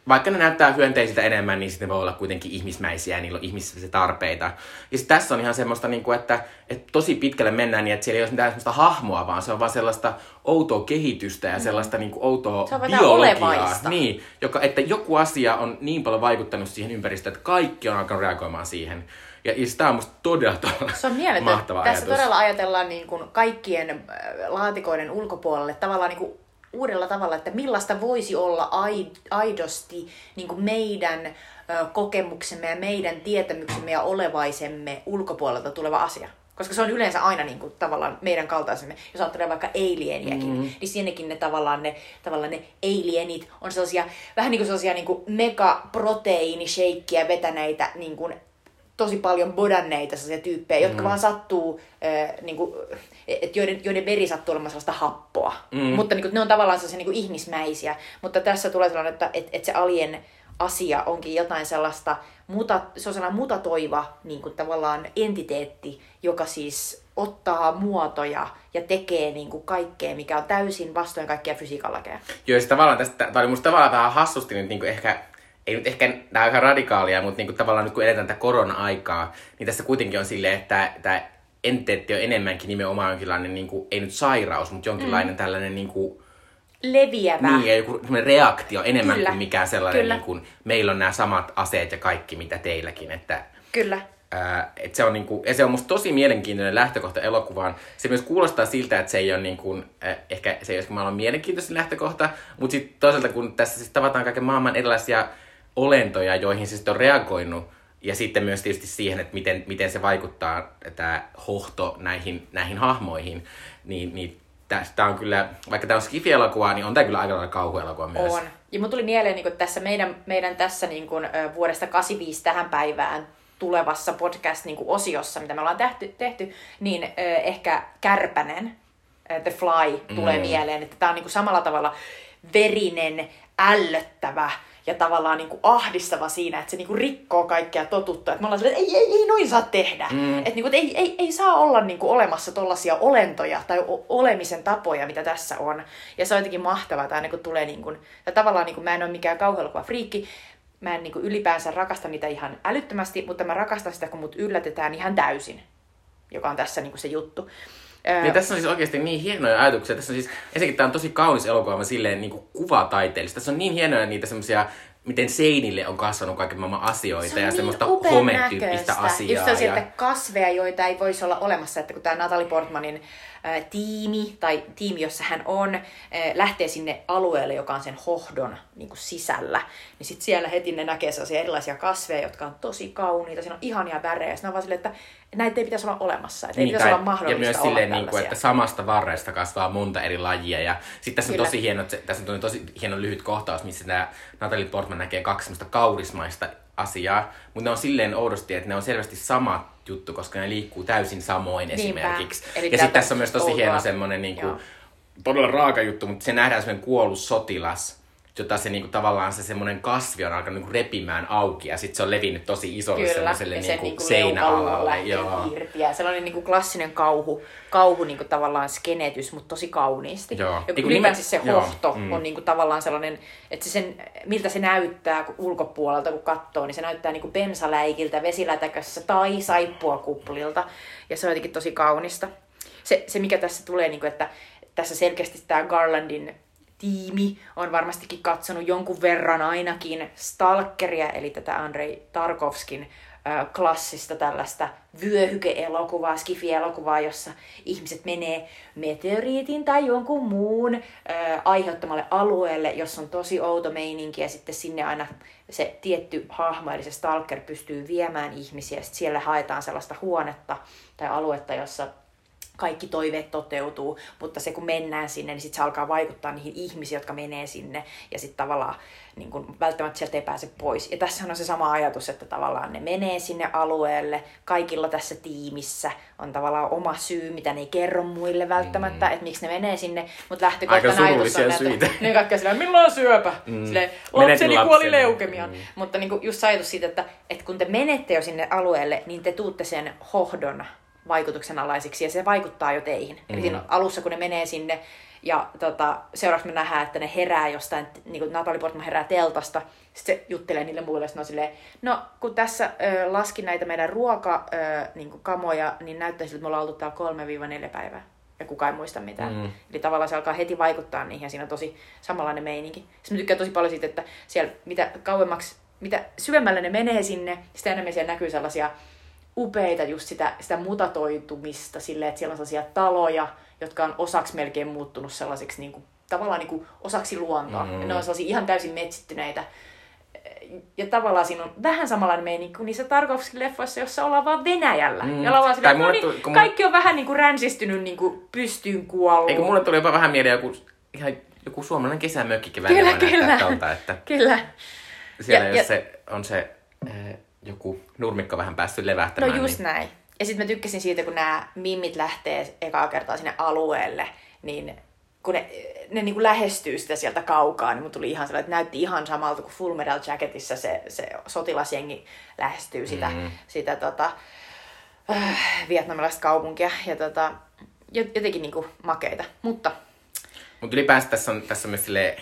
vaikka ne näyttää hyönteisiltä enemmän, niin sitten ne voi olla kuitenkin ihmismäisiä ja niillä on ihmisiä tarpeita. Ja sitten tässä on ihan semmoista, niin kuin, että, että tosi pitkälle mennään niin, että siellä ei ole mitään semmoista hahmoa, vaan se on vaan sellaista outoa kehitystä ja mm. sellaista niin kuin, outoa se on biologiaa. Niin, joka, että joku asia on niin paljon vaikuttanut siihen ympäristöön, että kaikki on alkanut reagoimaan siihen. Ja, ja tämä on musta todella, todella se on mahtava Tässä ajatus. todella ajatellaan niin kuin kaikkien äh, laatikoiden ulkopuolelle tavallaan niin kuin uudella tavalla, että millaista voisi olla aidosti niin kuin meidän kokemuksemme ja meidän tietämyksemme ja olevaisemme ulkopuolelta tuleva asia. Koska se on yleensä aina niin kuin, tavallaan meidän kaltaisemme. Jos ajattelee vaikka alieniäkin, mm. niin siinäkin ne tavallaan ne, tavallaan ne alienit on sellaisia, vähän niin kuin sellaisia niin kuin megaproteiinisheikkiä vetäneitä niin kuin tosi paljon bodanneita sellaisia tyyppejä, jotka mm. vaan sattuu, äh, niin kuin, et joiden, joiden veri sattuu olemaan sellaista happoa. Mm. Mutta niin kuin, ne on tavallaan sellaisia niin kuin ihmismäisiä. Mutta tässä tulee sellainen, että et, et se alien asia onkin jotain sellaista, muta, se on sellainen mutatoiva niin kuin tavallaan entiteetti, joka siis ottaa muotoja ja tekee niin kuin kaikkea, mikä on täysin vastoin kaikkia fysiikan lakeja. Joo, se tavallaan tästä, tämä oli musta tavallaan vähän hassusti nyt niin kuin ehkä ei nyt ehkä, tämä on ihan radikaalia, mutta niinku tavallaan nyt kun eletään tätä korona-aikaa, niin tässä kuitenkin on silleen, että tämä entiteetti on enemmänkin nimenomaan jonkinlainen, niinku, ei nyt sairaus, mutta jonkinlainen mm. tällainen niinku, leviävä. Niin, ja joku reaktio enemmän Kyllä. kuin mikään sellainen, Kyllä. niin kuin, meillä on nämä samat aseet ja kaikki, mitä teilläkin. Että, Kyllä. ää, et se on niinku, ja se on musta tosi mielenkiintoinen lähtökohta elokuvaan. Se myös kuulostaa siltä, että se ei ole niinku, äh, ehkä se ei ole maailman mielenkiintoisin lähtökohta, mutta sitten toisaalta kun tässä siis tavataan kaiken maailman erilaisia olentoja, joihin se sitten on reagoinut, ja sitten myös tietysti siihen, että miten, miten se vaikuttaa tämä hohto näihin, näihin hahmoihin, niin, niin tästä on kyllä, vaikka tämä on skifi-elokuva, niin on tämä kyllä aika lailla kauhuelokuva myös. On. Ja mun tuli mieleen niin tässä meidän, meidän tässä niin kuin, vuodesta 85 tähän päivään tulevassa podcast-osiossa, mitä me ollaan tehty, tehty niin ö, ehkä Kärpänen, ö, The Fly, tulee Mm. mieleen. Että tämä on niin kuin samalla tavalla verinen, ällöttävä ja tavallaan niin kuin ahdistava siinä, että se niin kuin rikkoo kaikkea totuttua. Että me ollaan silleen, että ei, ei, ei noin saa tehdä. Mm. Että, niin kuin, että ei, ei, ei saa olla niin kuin olemassa tollaisia olentoja tai o- olemisen tapoja, mitä tässä on. Ja se on jotenkin mahtavaa, tai niin kuin tulee niin kuin, tai tavallaan niin kuin, mä en ole mikään kauhuelokuva friikki, mä en niin kuin ylipäänsä rakasta niitä ihan älyttömästi, mutta mä rakastan sitä, kun mut yllätetään ihan täysin, joka on tässä niin kuin se juttu. Ja tässä on siis oikeasti niin hienoja ajatuksia. Tässä on siis, ensinnäkin tämä on tosi kaunis elokuva silleen niin kuin kuvataiteellista. Tässä on niin hienoja niitä semmoisia, miten seinille on kasvanut kaiken maailman asioita Se on ja niin semmoista hometyyppistä asiaa. Just sellaisia, ja... kasveja, joita ei voisi olla olemassa, että kun tämä Natalie Portmanin tiimi, tai tiimi, jossa hän on, lähtee sinne alueelle, joka on sen hohdon niin kuin sisällä, niin sitten siellä heti ne näkee sellaisia erilaisia kasveja, jotka on tosi kauniita, siinä on ihania värejä, ja on vaan silleen, että näitä ei pitäisi olla olemassa, että ei pitäisi tai- olla mahdollista Niin, ja myös olla silleen, niin kuin, että samasta varresta kasvaa monta eri lajia. Ja sitten tässä on Kyllä. tosi hieno, tässä on tosi hieno lyhyt kohtaus, missä tämä Natalie Portman näkee kaksi semmoista kaurismaista asiaa, mutta ne on silleen oudosti, että ne on selvästi sama juttu, koska ne liikkuu täysin samoin Niinpä. esimerkiksi. Eli ja sitten tässä on myös tosi outoa. hieno semmoinen niin kuin, todella raaka juttu, mutta se nähdään semmoinen kuollut sotilas, jota se niinku, tavallaan se semmoinen kasvi on alkanut niinku repimään auki ja sitten se on levinnyt tosi isolle Kyllä, semmoiselle ja niinku, niinku seinäalalle. Joo. irti. Ja sellainen niinku klassinen kauhu, kauhu niinku tavallaan skenetys, mutta tosi kauniisti. Joo. Ja Niinku nimen- se joo, hohto mm. on niinku tavallaan sellainen, että se sen, miltä se näyttää kun ulkopuolelta, kun katsoo, niin se näyttää niinku bensaläikiltä, vesilätäkössä tai saippuakuplilta. Ja se on jotenkin tosi kaunista. Se, se mikä tässä tulee, niinku, että tässä selkeästi tämä Garlandin tiimi on varmastikin katsonut jonkun verran ainakin Stalkeria, eli tätä Andrei Tarkovskin klassista tällaista vyöhyke-elokuvaa, skifi-elokuvaa, jossa ihmiset menee meteoriitin tai jonkun muun ö, aiheuttamalle alueelle, jossa on tosi outo meininki, ja sitten sinne aina se tietty hahmo, eli se stalker, pystyy viemään ihmisiä, sitten siellä haetaan sellaista huonetta tai aluetta, jossa kaikki toiveet toteutuu, mutta se kun mennään sinne, niin sitten se alkaa vaikuttaa niihin ihmisiin, jotka menee sinne, ja sitten tavallaan niin kun välttämättä sieltä ei pääse pois. Ja tässä on se sama ajatus, että tavallaan ne menee sinne alueelle, kaikilla tässä tiimissä on tavallaan oma syy, mitä ne ei kerro muille välttämättä, mm. että miksi ne menee sinne, mutta lähtökohtainen Aika ajatus on, surullisia että syitä. ne kaikki on silleen, milloin on syöpä? Mm. Silleen, lapseni kuoli leukemiaan. Mm. Mutta niin just se ajatus siitä, että, että kun te menette jo sinne alueelle, niin te tuutte sen hohdon vaikutuksen alaisiksi ja se vaikuttaa jo teihin. Mm-hmm. Eli siinä alussa, kun ne menee sinne ja tota, seuraavaksi me nähdään, että ne herää jostain, niin kuin Natalie Portman herää teltasta, sitten se juttelee niille muille, sitten on silleen, no kun tässä ö, laskin näitä meidän ruoka, ö, niin kamoja, niin näyttää siltä, että me ollaan oltu täällä 3-4 päivää. Ja kukaan ei muista mitään. Mm. Eli tavallaan se alkaa heti vaikuttaa niihin ja siinä on tosi samanlainen meininki. Sitten mä tykkään tosi paljon siitä, että siellä mitä kauemmaksi, mitä syvemmälle ne menee sinne, sitä enemmän siellä näkyy sellaisia upeita just sitä, sitä mutatoitumista silleen, että siellä on sellaisia taloja, jotka on osaksi melkein muuttunut sellaisiksi niin kuin, tavallaan niin kuin osaksi luontoa. Mm. Ne on sellaisia ihan täysin metsittyneitä. Ja tavallaan siinä on vähän samanlainen meininki kuin niissä Tarkovskin leffoissa, jossa ollaan vaan Venäjällä. Mm. Ja ollaan silleen, no niin, tuli- mulle- kaikki on vähän niin kuin ränsistynyt niin kuin pystyyn kuollut. Eikö mulle tuli jopa vähän mieleen joku, ihan joku suomalainen kesämökkikin Kyllä, voi näyttää kyllä. tolta, että Kyllä. siellä Ja- jos ja- se on se eh, joku nurmikko vähän päässyt No levähtämään. just niin... näin. Ja sitten mä tykkäsin siitä, kun nämä mimmit lähtee ekaa kertaa sinne alueelle, niin kun ne, ne niin kuin lähestyy sitä sieltä kaukaa, niin mun tuli ihan sellainen, että näytti ihan samalta kuin Full Metal Jacketissa se, se sotilasjengi lähestyy sitä, Mm. sitä tota, äh, vietnamilaista kaupunkia. Ja tota, jot- jotenkin niin kuin makeita. Mutta Mutta ylipäänsä tässä on, tässä on myös silleen,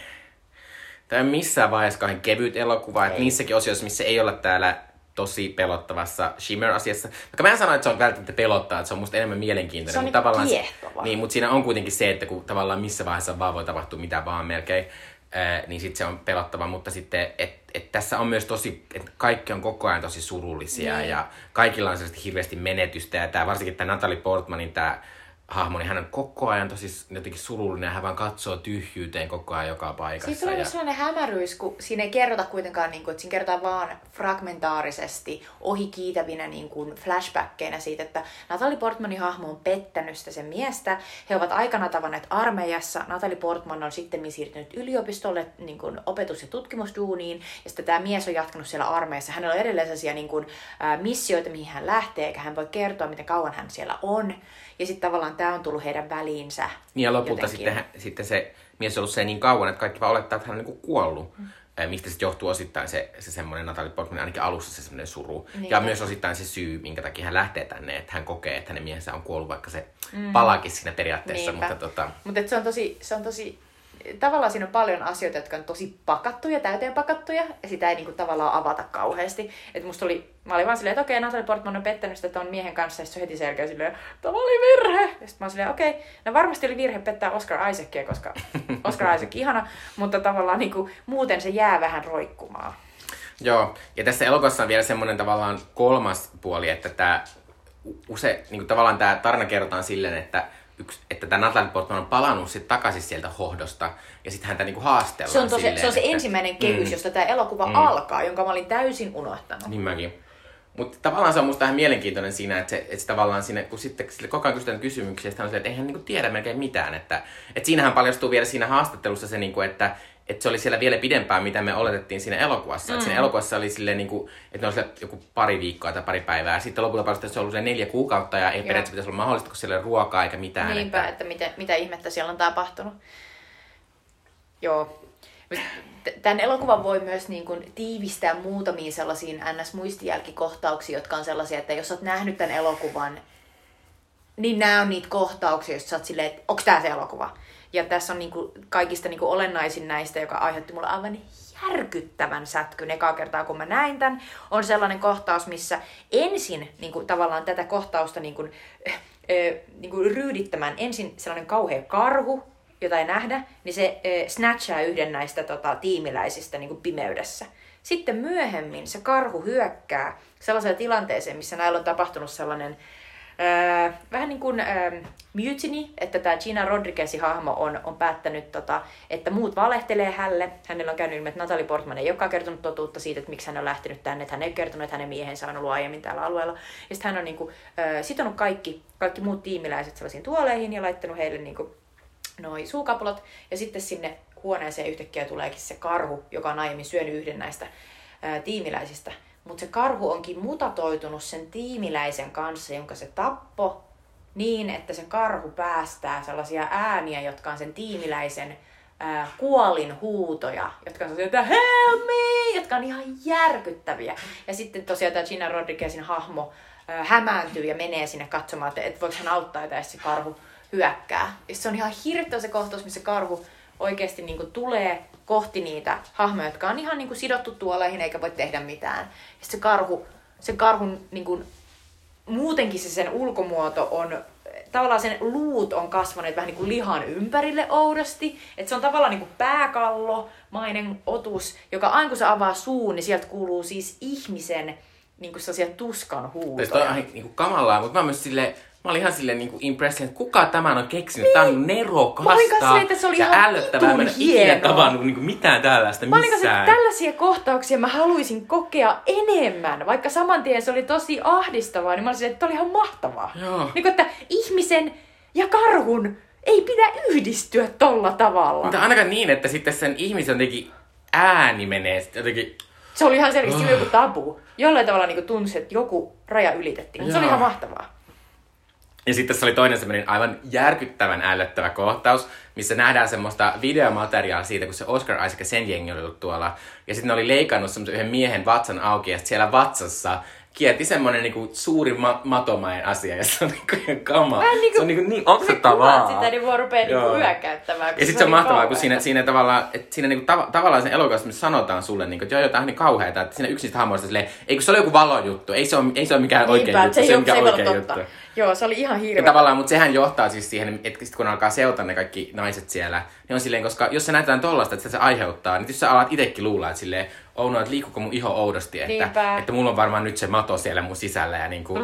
tämä ei missään vaiheessa kauhean kevyt elokuva, että niissäkin osioissa, missä ei olla täällä tosi pelottavassa Shimmer-asiassa. Vaikka mä en sano, että se on välttämättä pelottaa, että se on musta enemmän mielenkiintoinen. Se on mutta niinku tavallaan, kiehtova. Niin, mutta siinä on kuitenkin se, että kun tavallaan missä vaiheessa vaan voi tapahtua mitä vaan melkein, ää, niin sitten se on pelottava, mutta sitten, että et tässä on myös tosi, että kaikki on koko ajan tosi surullisia Niin. ja kaikilla on sellaista hirveästi menetystä ja tää, varsinkin tämä Natalie Portmanin tämä hahmo, niin hän on koko ajan tosi jotenkin surullinen ja hän vaan katsoo tyhjyyteen koko ajan joka paikassa. Siitä tulee ja... sellainen hämäryys, kun siinä ei kerrota kuitenkaan, niin kuin, että siinä kerrotaan vaan fragmentaarisesti, ohikiitävinä niin kuin flashbackkeina siitä, että Natalie Portmanin hahmo on pettänyt sitä sen miestä. He ovat aikana tavanneet armeijassa. Natalie Portman on sitten siirtynyt yliopistolle niin kuin opetus- ja tutkimusduuniin. Ja sitten tämä mies on jatkanut siellä armeijassa. Hänellä on edelleen sellaisia niin kuin, missioita, mihin hän lähtee, eikä hän voi kertoa, miten kauan hän siellä on. Ja sitten tavallaan tämä on tullut heidän väliinsä. Niin ja lopulta jotenkin. sitten, hän, sitten se mies on ollut se niin kauan, että kaikki vaan olettaa, että hän on niin kuollut. Mm. Mistä sitten johtuu osittain se, se semmoinen Natalie Portman, ainakin alussa se semmoinen suru. Niin. Ja myös osittain se syy, minkä takia hän lähtee tänne, että hän kokee, että hänen miehensä on kuollut, vaikka se mm. palakin siinä periaatteessa. Niinpä. Mutta tota, Mutta se on tosi, se on tosi, tavallaan siinä on paljon asioita, jotka on tosi pakattuja, täyteen pakattuja, ja sitä ei niinku tavallaan avata kauheasti. Et musta oli, mä olin vaan silleen, että okei, Natalie Portman on pettänyt sitä ton miehen kanssa, ja se heti selkeä silleen, tämä oli virhe! Ja sitten mä olin silleen, okei, no varmasti oli virhe pettää Oscar Isaacia, koska Oscar Isaac ihana, mutta tavallaan niinku, muuten se jää vähän roikkumaan. Joo, ja tässä elokuvassa on vielä semmoinen tavallaan kolmas puoli, että tämä use, niin kuin tavallaan tämä tarina kerrotaan silleen, että yksi, että tämä Natalie Portman on palannut sitten takaisin sieltä hohdosta, ja sitten häntä niinku haastellaan Se on, tosi, silleen, se, on se että- ensimmäinen kehys, Mm. josta tämä elokuva Mm. alkaa, jonka mä olin täysin unohtanut. Niin mäkin. Mutta tavallaan se on musta vähän mielenkiintoinen siinä, että se, että se tavallaan siinä, kun sitten sille koko ajan kysytään kysymyksiä, sitten on se, että eihän niinku tiedä melkein mitään. Että, että siinähän paljastuu vielä siinä haastattelussa se, niinku, että, että se oli siellä vielä pidempään, mitä me oletettiin siinä elokuvassa. Mm. Että siinä elokuvassa oli silleen, niinku, että ne oli joku pari viikkoa tai pari päivää. Sitten lopulta paljastui, että se ollut siellä neljä kuukautta ja ei periaatteessa pitäisi olla mahdollista, kun siellä ei ruokaa eikä mitään. Niinpä, Että, että mitä, mitä ihmettä siellä on tapahtunut. Joo. Tämän elokuvan voi myös niin kuin tiivistää muutamiin sellaisiin NS-muistijälkikohtauksiin, jotka on sellaisia, että jos olet nähnyt tämän elokuvan, niin nämä on niitä kohtauksia, joista sä oot silleen, että onko tämä se elokuva? Ja tässä on niin kuin kaikista niin kuin olennaisin näistä, joka aiheutti mulle aivan järkyttävän sätkyn ekaa kertaa, kun mä näin tämän, on sellainen kohtaus, missä ensin niin kuin, tavallaan tätä kohtausta niin kuin, ö, niin kuin ryydittämään ensin sellainen kauhea karhu, jota ei nähdä, niin se ö, snatchaa yhden näistä tota, tiimiläisistä niin kuin pimeydessä. Sitten myöhemmin se karhu hyökkää sellaiseen tilanteeseen, missä näillä on tapahtunut sellainen Öö, vähän niin kuin öö, mutiny, että tämä Gina Rodriguezin hahmo on, on päättänyt, tota, että muut valehtelee hälle. Hänellä on käynyt ilmi, että Natalie Portman ei olekaan kertonut totuutta siitä, että miksi hän on lähtenyt tänne, että hän ei kertonut, että hänen miehensä on ollut aiemmin tällä alueella. Ja sitten hän on niin kuin, öö, sitonut kaikki, kaikki muut tiimiläiset sellaisiin tuoleihin ja laittanut heille niin kuin, noi suukapulat. Ja sitten sinne huoneeseen yhtäkkiä tuleekin se karhu, joka on aiemmin syönyt yhden näistä tiimiläisistä. Mutta se karhu onkin mutatoitunut sen tiimiläisen kanssa, jonka se tappo, niin että se karhu päästää sellaisia ääniä, jotka on sen tiimiläisen ää, kuolin huutoja, jotka on sellaisia, että help me, jotka on ihan järkyttäviä. Ja sitten tosiaan tämä Gina Rodriguezin hahmo ää, hämääntyy ja menee sinne katsomaan, että, että voiko hän auttaa, että se karhu hyökkää. Ja se on ihan hirveä se kohtaus, missä karhu oikeasti niin kuin tulee kohti niitä hahmoja, jotka on ihan niin kuin sidottu tuoleihin eikä voi tehdä mitään. Ja se karhu, se karhun niin kuin, muutenkin se sen ulkomuoto on, tavallaan sen luut on kasvaneet vähän niin kuin lihan ympärille oudosti. Että se on tavallaan niin kuin pääkallomainen otus, joka aina kun se avaa suun, niin sieltä kuuluu siis ihmisen niin kuin sellaisia tuskan Siis toi on huutoja. ihan niinku kamalaa, mutta mä myös silleen, Mä olin ihan silleen niinku impressed, että kuka tämän on keksinyt. Niin. Tää on nerokasta Mä että se oli ja ihan ällöttävää. Mä en ikinä tavannut niinku mitään tällaista Mä olin kanssa, missään. että tällaisia kohtauksia mä haluaisin kokea enemmän, vaikka saman tien se oli tosi ahdistavaa, niin mä olin silleen, että tämä oli ihan mahtavaa. Joo. Niin kuin, että ihmisen ja karhun ei pidä yhdistyä tolla tavalla. Mutta ainakaan niin, että sitten sen ihmisen jotenkin ääni menee jotenkin... Se oli ihan selkeästi Ah. joku tabu. Jollain tavalla niin tunsi, että joku raja ylitettiin. Se oli ihan mahtavaa. Ja sitten tässä oli toinen semmoinen aivan järkyttävän ällöttävä kohtaus, missä nähdään semmoista videomateriaalia siitä, kun se Oscar Isaac ja sen jengi oli ollut tuolla. Ja sitten ne oli leikannut semmoisen yhden miehen vatsan auki, ja siellä vatsassa kierti semmonen niinku suuri ma- matomainen asia ja se on niinku ihan kamaa. Vähän niinku- se on niinku niin Kun oksettavaa. kuvaat sitä, niin mua rupeaa niinku kun Ja sitten se on niin mahtavaa, kun kauheata. siinä, siinä tavallaan, että siinä niinku tav- tavallaan sen elokuvassa missä sanotaan sulle, niinku, että joo, joo, tää on niin kauheeta, että siinä yksi niistä hahmoista silleen, ei kun se oli joku valon juttu, ei se ole, ei se ole mikään oikein Niinpä, juttu, se ei, se on ole, se ei mikään olla juttu. Joo, se oli ihan Ja hirveä. tavallaan, mutta sehän johtaa siis siihen, että sit kun alkaa seurata ne kaikki naiset siellä, niin on silleen, koska jos sä näytetään tollasta, että se aiheuttaa, niin jos sä alat itekin luulla, että silleen, oh no, että liikkuuko mun iho oudosti, että, Niinpä. että mulla on varmaan nyt se mato siellä mun sisällä ja niinku,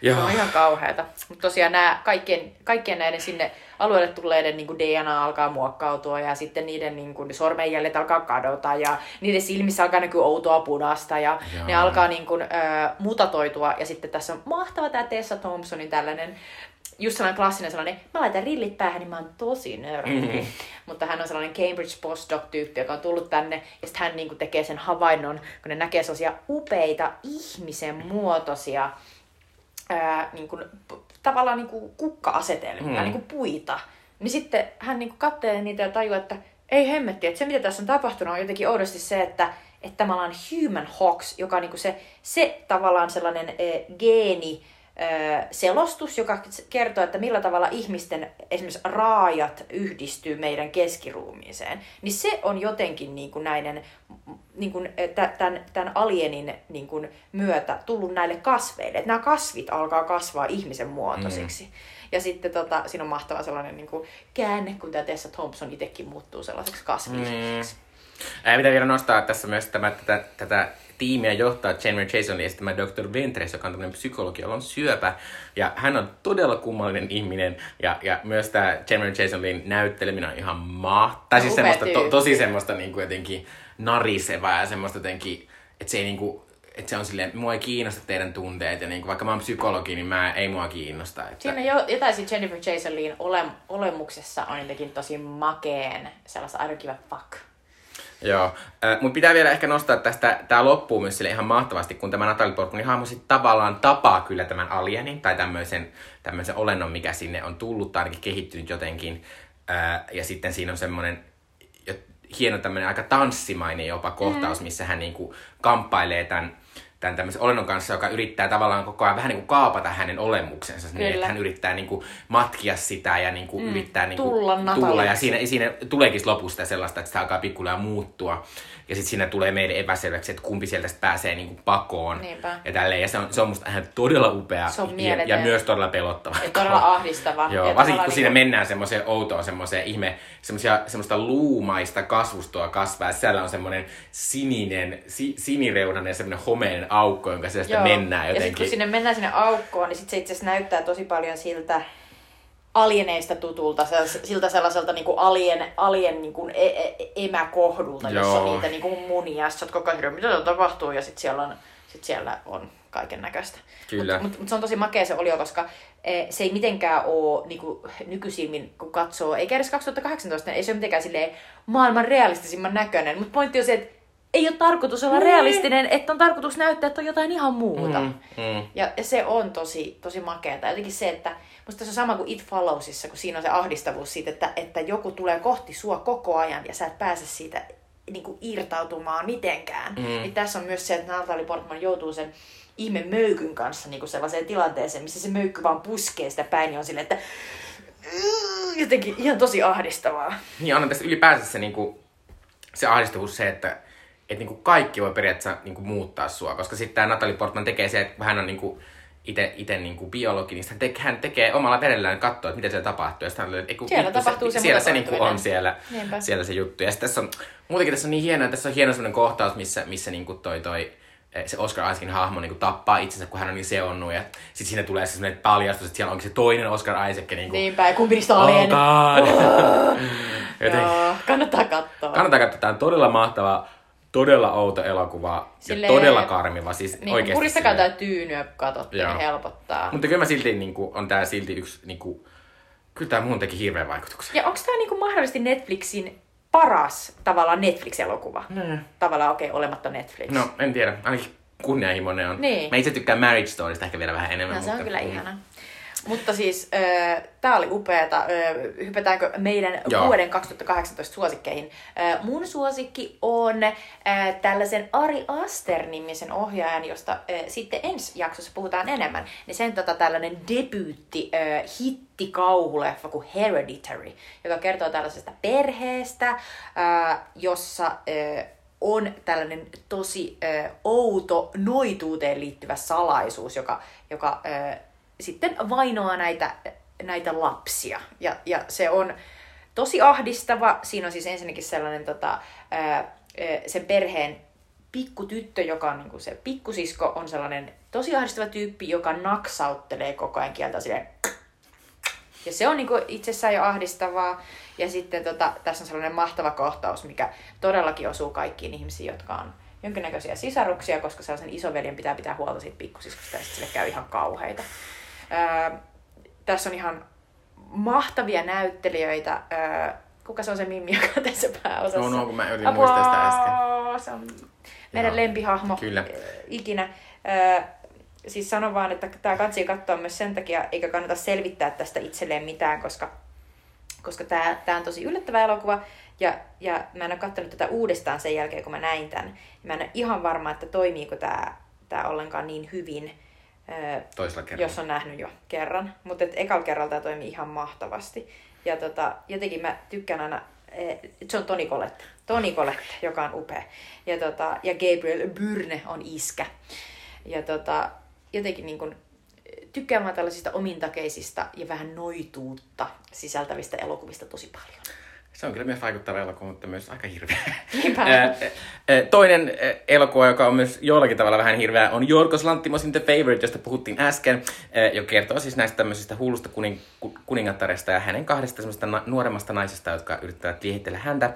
Se joo. on ihan kauheata. Mutta tosiaan nämä kaikkien, kaikkien näiden sinne alueelle tulleiden niin DNA alkaa muokkautua ja sitten niiden niin kuin, sormenjäljet alkaa kadota ja niiden silmissä alkaa näkyä outoa punasta ja Joo. ne alkaa niin kuin, äh, mutatoitua. Ja sitten tässä on mahtava tämä Tessa Thompsonin tällainen just sellainen klassinen sellainen, mä laitan rillit päähän, niin mä oon tosi nörtti. Mhm. Mutta hän on sellainen Cambridge postdoc-tyyppi, joka on tullut tänne, ja sitten hän niin kuin, tekee sen havainnon, kun ne näkee sellaisia upeita ihmisen muotoisia ää, niin kuin, tavallaan niin kuin kukka-asetelmia, Mm. mm. niin kuin puita. Niin sitten hän niin kuin katselee niitä ja tajuaa, että ei hemmetti, että se mitä tässä on tapahtunut on jotenkin oudosti se, että että tavallaan human hox, joka on niin kuin se, se tavallaan sellainen e, geeni, selostus, joka kertoo, että millä tavalla ihmisten esimerkiksi raajat yhdistyy meidän keskiruumiiseen, niin se on jotenkin niin kuin näiden, niin kuin, tämän, tämän alienin niin kuin myötä tullut näille kasveille. Että nämä kasvit alkaa kasvaa ihmisen muotoisiksi. Mm. Ja sitten tota, siinä on mahtava sellainen niin kuin käänne, kun tämä Tessa Thompson itsekin muuttuu sellaiseksi kasvilliseksi. Mm. Ää, pitää vielä nostaa tässä myös tämä, tätä, tätä tiimiä johtaa Chandler Jasonin esittämä Dr. Ventres, joka on tämmöinen psykologi, jolla on syöpä. Ja hän on todella kummallinen ihminen. Ja, ja myös tämä Chandler Jasonin näytteleminen on ihan mahtavaa. Tai siis Upea semmoista, to, tosi semmoista niin kuin jotenkin narisevaa ja semmoista jotenkin, että se ei niin kuin, että se on silleen, mua ei kiinnosta teidän tunteet, ja niin kuin, vaikka mä oon psykologi, niin mä, ei mua kiinnosta. Että... Siinä jo, jotain siinä Jennifer Jason Leighin ole, olemuksessa on jotenkin tosi makeen sellaista I don't give a fuck. Joo, äh, mutta pitää vielä ehkä nostaa tästä, tää loppuu myös sille ihan mahtavasti, kun tämä Natalie Portmanin hahmo sit tavallaan tapaa kyllä tämän alienin tai tämmöisen, tämmöisen olennon, mikä sinne on tullut tai ainakin kehittynyt jotenkin. Äh, ja sitten siinä on semmoinen hieno tämmöinen aika tanssimainen jopa kohtaus, missä hän niinku kamppailee tämän, tämän tämmöisen olennon kanssa, joka yrittää tavallaan koko ajan vähän niin kuin kaapata hänen olemuksensa. Niin, että hän yrittää niin kuin matkia sitä ja niin kuin mm, yrittää niin kuin tulla tulla. Ja siinä, siinä tuleekin lopusta sellaista, että sitä alkaa pikkuhiljaa muuttua. Ja sitten siinä tulee meille epäselväksi, että kumpi sieltä pääsee niin kuin pakoon. Niinpä. Ja tälleen. Ja se on, se on musta ihan todella upea. Se on ja, ja myös todella pelottava. Ja todella ahdistava. Joo, ja varsinkin kun siinä niinku- mennään semmoiseen outoon, semmoiseen ihme, semmoisia, semmoista luumaista kasvustoa kasvaa. Siellä on semmoinen sininen, si, sinireunainen semmoinen homeinen aukko, jonka sieltä mennään Ja sitten jotenkin. kun sinne mennään sinne aukkoon, niin sit se itse asiassa näyttää tosi paljon siltä alieneista tutulta, siltä sellaiselta niinku alien, alien niinku e- e- emäkohdulta, jossa Joo. on niitä niinku munia. Sä oot koko ajan, mitä tapahtuu, ja sitten siellä on, sit siellä on kaiken näköistä. Mutta mut, mut se on tosi makea se olio, koska eh, se ei mitenkään ole niinku, nykysilmin, kun katsoo, eikä edes 2018, ei se ole mitenkään silleen, maailman realistisimman näköinen. Mutta pointti on se, että ei ole tarkoitus olla realistinen, että on tarkoitus näyttää, että on jotain ihan muuta. Mm, mm. Ja, ja se on tosi, tosi makeata. Jotenkin se, että musta se on sama kuin It Followsissa, kun siinä on se ahdistavuus siitä, että, että joku tulee kohti sua koko ajan ja sä et pääse siitä niin kuin irtautumaan mitenkään. Mm. Niin tässä on myös se, että Natalie Portman joutuu sen ihme möykyn kanssa niin kuin sellaiseen tilanteeseen, missä se möykky vaan puskee sitä päin, niin on silleen, että jotenkin ihan tosi ahdistavaa. Niin on tässä ylipäänsä se, niinku, se ahdistavuus se, että et niinku kaikki voi periaatteessa niinku muuttaa sua, koska sitten tämä Natalie Portman tekee se, että hän on niinku ite, ite niinku biologi, niin hän, tekee, hän tekee omalla verellään katsoo, että mitä siellä tapahtuu. Ja sitten hän, että, eiku, Siellä vittu, tapahtuu se Siellä se niinku mutatoituminen. on siellä, Niinpä. siellä se juttu. Ja tässä on, muutenkin tässä on niin hienoa, tässä on hieno sellainen kohtaus, missä, missä niinku toi, toi eh, se Oscar Isaakin hahmo niin tappaa itsensä, kun hän on niin seonnut. Ja sitten siinä tulee se sellainen paljastus, että siellä onkin se toinen Oscar Isaac. Niin kuin, Niinpä, ja kumpi niistä on alien. God. Joten, Joo, kannattaa katsoa. kannattaa katsoa, tämä on todella mahtava, todella outo elokuva Silleen- ja todella karmiva. Siis Niin, oikeasti puristakaa tää tyynyä, kun katsotte, Joo. niin helpottaa. Mutta kyllä mä silti, niin kuin, on tää silti yksi, niin kuin, kyllä tää muun teki hirveän vaikutuksen. Ja onko tämä niinku mahdollisesti Netflixin paras tavallaan Netflix-elokuva? Mm. Tavallaan okei, okay, olematta Netflix. No, en tiedä. Ainakin kunnianhimoinen on. Niin. Mä itse tykkään Marriage Storysta ehkä vielä vähän enemmän. no, se on mutta- kyllä mm. ihana. Mutta siis äh, tämä oli upeata. Äh, hypätäänkö meidän Joo. vuoden 2018 suosikkeihin? Äh, mun suosikki on äh, tällaisen Ari Aster-nimisen ohjaajan, josta äh, sitten ensi jaksossa puhutaan enemmän. Niin sen tota, tällainen debyytti äh, hittikauhuleffa kuin Hereditary, joka kertoo tällaisesta perheestä, äh, jossa äh, on tällainen tosi äh, outo noituuteen liittyvä salaisuus, joka, joka äh, sitten vainoaa näitä, näitä lapsia. Ja, ja se on tosi ahdistava. Siinä on siis ensinnäkin sellainen tota, ää, sen perheen pikkutyttö, joka on niin se pikkusisko, on sellainen tosi ahdistava tyyppi, joka naksauttelee koko ajan kieltä silleen ja se on niin itsessään jo ahdistavaa. Ja sitten tota, tässä on sellainen mahtava kohtaus, mikä todellakin osuu kaikkiin ihmisiin, jotka on jonkinnäköisiä sisaruksia, koska sellaisen isoveljen pitää pitää huolta siitä pikkusiskosta ja sitten sille käy ihan kauheita. Tässä on ihan mahtavia näyttelijöitä. Öö, kuka se on se Mimmi, joka on tässä pääosassa? No, no, kun mä yritin muistaa sitä äsken. Se on meidän Joo. lempihahmo Kyllä. ikinä. Öö, siis sanon vaan, että tämä kansi katsoa myös sen takia, eikä kannata selvittää tästä itselleen mitään, koska, koska tämä, tämä on tosi yllättävä elokuva. Ja, ja mä en ole katsonut tätä uudestaan sen jälkeen, kun mä näin tämän. Mä en ole ihan varma, että toimiiko tämä, tämä ollenkaan niin hyvin, Toisella kerralla. jos on nähnyt jo kerran. Mutta ekalla kerralla tämä toimii ihan mahtavasti. Ja tota, jotenkin mä tykkään aina, eh, se on Toni Collette, Toni Collette, joka on upea. Ja, tota, ja Gabriel Byrne on iskä. Ja tota, jotenkin niin kun, tykkään vaan tällaisista omintakeisista ja vähän noituutta sisältävistä elokuvista tosi paljon. Se on kyllä myös vaikuttava elokuva, mutta myös aika hirveä. Toinen elokuva, joka on myös jollakin tavalla vähän hirveä, on Jorgos Lanttimosin The Favorite, josta puhuttiin äsken, joka kertoo siis näistä tämmöisistä hullusta kuning, ku- kuningattaresta ja hänen kahdesta semmoista na- nuoremmasta naisesta, jotka yrittävät liehitellä häntä.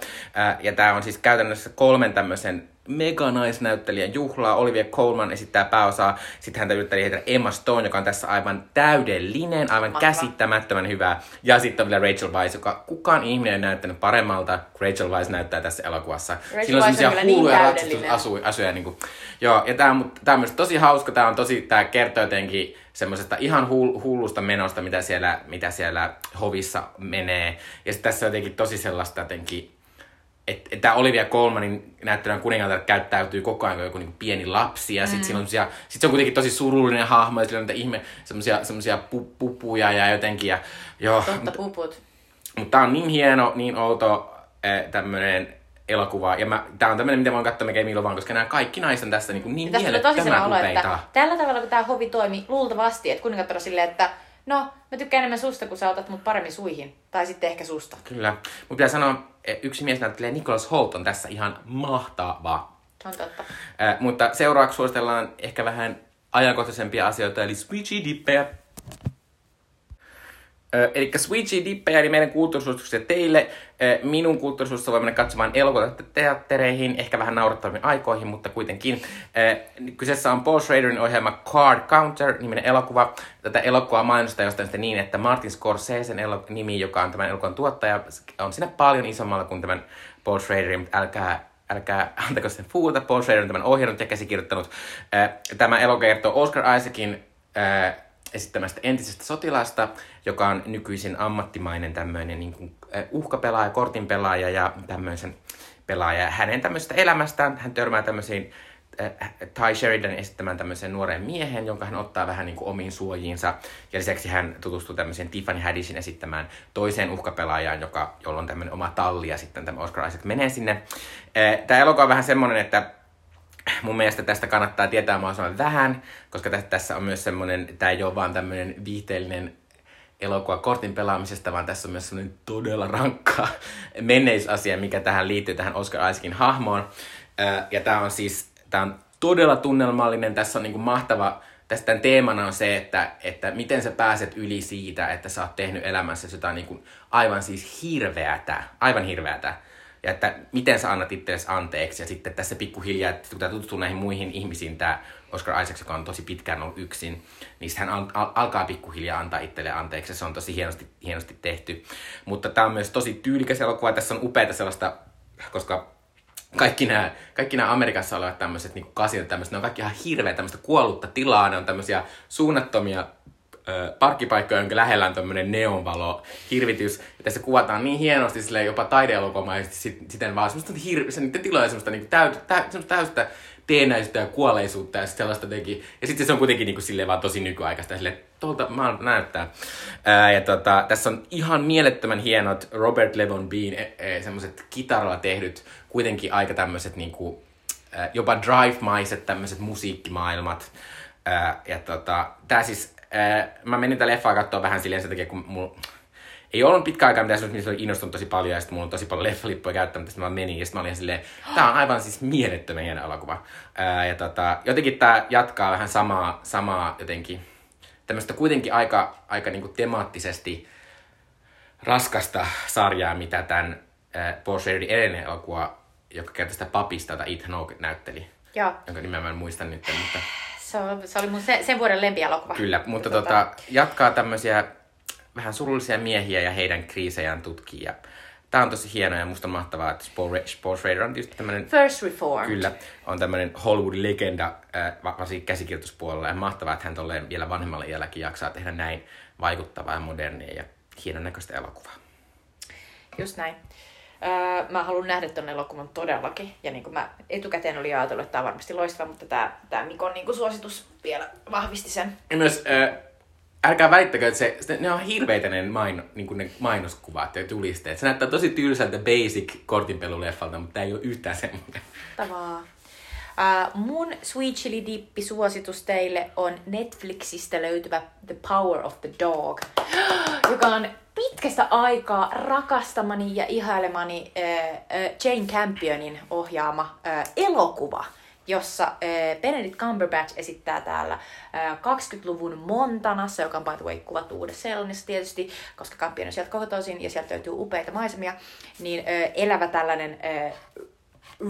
Ja tämä on siis käytännössä kolmen tämmöisen mega-naisnäyttelijän juhlaa. Olivia Colman esittää pääosaa. Sitten häntä yrittää liehitellä Emma Stone, joka on tässä aivan täydellinen, aivan Mahtava. käsittämättömän hyvä. Ja sitten on vielä Rachel Weisz, joka kukaan ihminen ei näyttänyt paremmalta Rachel Weisz näyttää tässä elokuvassa. Rachel Sillä on Weisz on semmoisia niin hulluja täydellinen. ratsastusasuja. Niin kuin. Joo, ja tämä on, tää on myös tosi hauska. Tämä on tosi, tämä kertoo jotenkin semmoisesta ihan hull, hullusta menosta, mitä siellä, mitä siellä hovissa menee. Ja sitten tässä on jotenkin tosi sellaista jotenkin, että et tämä Olivia Colmanin näyttelevän kuningatar käyttäytyy koko ajan joku niinku pieni lapsi. Ja sitten mm. sit se on kuitenkin tosi surullinen hahmo, ja sillä on niitä ihme, semmoisia, semmoisia pu, pupuja ja jotenkin. Ja, joo, Totta puput. mutta tää on niin hieno, niin outo äh, tämmönen elokuva. Ja mä, tää on tämmönen, mitä oon katsoa mikä milloin vaan, koska nämä kaikki naiset on tässä niin, niin tosi mielettömän olo, että tällä tavalla kun tämä hovi toimi, luultavasti, että kuningatar on silleen, että no, mä tykkään enemmän susta, kun sä otat mut paremmin suihin. Tai sitten ehkä susta. Kyllä. Mun pitää sanoa, eh, yksi mies näyttelee Nicholas Holt on tässä ihan mahtava. Se on totta. Äh, mutta seuraavaksi suositellaan ehkä vähän ajankohtaisempia asioita, eli Sweetie Dippejä. Eli Sweetie Dippejä, eli meidän kulttuurisuosituksia teille. Minun kulttuurisuosituksessa voi mennä katsomaan elokuvateattereihin, ehkä vähän naurattaviin aikoihin, mutta kuitenkin. Kyseessä on Paul Schraderin ohjelma Card Counter-niminen elokuva. Tätä elokuvaa mainostaa jostain sitten niin, että Martin Scorsesen elo- nimi, joka on tämän elokuvan tuottaja, on siinä paljon isommalla kuin tämän Paul Schraderin, mutta älkää älkää antako sen fuuta, Paul Schrader on tämän ohjannut ja käsikirjoittanut. Tämä elokuva kertoo Oscar Isaacin esittämästä entisestä sotilasta, joka on nykyisin ammattimainen tämmöinen niin kuin, uhkapelaaja, kortinpelaaja ja tämmöisen pelaaja. Hänen tämmöisestä elämästään hän törmää tämmöisiin äh, Ty Sheridan esittämään tämmöisen nuoren miehen, jonka hän ottaa vähän niin kuin omiin suojiinsa. Ja lisäksi hän tutustuu tämmöiseen Tiffany Haddishin esittämään toiseen uhkapelaajaan, joka, jolla on tämmöinen oma talli ja sitten tämä Oscar Isaac menee sinne. Äh, Tämä elokuva on vähän semmoinen, että mun mielestä tästä kannattaa tietää mahdollisimman vähän, koska tä- tässä on myös semmoinen, tämä ei ole vaan tämmöinen viihteellinen elokuva kortin pelaamisesta, vaan tässä on myös semmoinen todella rankka menneisasia, mikä tähän liittyy tähän Oscar Isaacin hahmoon. Ja tämä on siis, tämä on todella tunnelmallinen, tässä on niinku mahtava, tässä tämän teemana on se, että, että miten sä pääset yli siitä, että sä oot tehnyt elämässä jotain niinku aivan siis hirveätä, aivan hirveätä ja että miten sä annat itsellesi anteeksi. Ja sitten tässä pikkuhiljaa, että kun tämä tutustuu näihin muihin ihmisiin, tämä Oscar Isaacs, joka on tosi pitkään ollut yksin, niin hän al- al- alkaa pikkuhiljaa antaa itselleen anteeksi. Se on tosi hienosti, hienosti tehty. Mutta tämä on myös tosi tyylikäs elokuva. Tässä on upeita sellaista, koska kaikki nämä, kaikki nämä Amerikassa olevat tämmöiset niin tämmöiset, ne on kaikki ihan hirveä tämmöistä kuollutta tilaa, ne on tämmöisiä suunnattomia ö, parkkipaikkoja, jonka lähellä on tämmöinen neonvalo hirvitys. Ja tässä kuvataan niin hienosti silleen jopa taideelokomaisesti sit, siten vaan semmoista hir- se, niiden tiloja semmoista niinku täyt, tä, semmoista täystä teenäisyyttä ja kuolleisuutta ja sellaista teki. Ja sitten se on kuitenkin niinku silleen vaan tosi nykyaikaista. Silleen, tuolta maan näyttää. Ää, ja tota, tässä on ihan mielettömän hienot Robert Levon Bean e, e, semmoiset kitaralla tehdyt, kuitenkin aika tämmöiset niinku, jopa drive-maiset tämmöiset musiikkimaailmat. Ää, ja tota, tää siis, ää, mä menin tätä leffaa katsoa vähän silleen sen takia, kun mulla ei ollut pitkä aikaa mitään sellaista, missä oli innostunut tosi paljon, ja sitten mulla on tosi paljon leffalippuja käyttänyt, sitten mä menin, ja sitten mä olin silleen, tää on aivan siis mielettömän hieno elokuva. Ää, ja tota, jotenkin tää jatkaa vähän samaa, samaa jotenkin, tämmöistä kuitenkin aika, aika niinku temaattisesti raskasta sarjaa, mitä tämän äh, Paul Schradin edellinen elokuva, joka kertoi sitä papista, jota Ethan Hawke näytteli. Joo. Jonka nimeä mä en muista nyt, mutta Se, on, se oli mun se, sen vuoden lempialokuva. kyllä. Mutta Ja tota, jatkaa tämmöisiä vähän surullisia miehiä ja heidän kriisejään tutkii. Ja tää on tosi hienoa ja musta on mahtavaa, että Paul, Ra- Paul Schrader on tietysti tämmönen First Reformed. Kyllä, on tämmöinen Hollywood-legenda, äh, va- varsinkin käsikirjoituspuolella. Ja mahtavaa, että hän tolleen vielä vanhemmalla iälläkin jaksaa tehdä näin vaikuttavaa ja modernia ja hienon näköistä elokuvaa. Just näin. Öö, mä haluan nähdä ton elokuvan todellakin. Ja niin kuin mä etukäteen olin ajatellut, että tämä on varmasti loistava, mutta tämä, tämä Mikon niin kuin suositus vielä vahvisti sen. Ja myös, äh, älkää väittäkö, että se, se, ne on hirveitä ne, maino, niin kuin ne mainoskuvat ja julisteet. Se näyttää tosi tylsältä basic kortinpeluleffalta, mutta tämä ei ole yhtään semmoinen. Tavaa. Uh, mun Sweet Chili Dippi suositus teille on Netflixistä löytyvä The Power of the Dog, joka on pitkästä aikaa rakastamani ja ihailemani uh, uh, Jane Campionin ohjaama uh, elokuva, jossa Benedict Cumberbatch esittää täällä uh, 20-luvun Montanassa, joka on by the way kuvattu Uudessa-Seelannissa tietysti, koska Campion on sieltä kotoisin ja sieltä löytyy upeita maisemia, niin elävä tällainen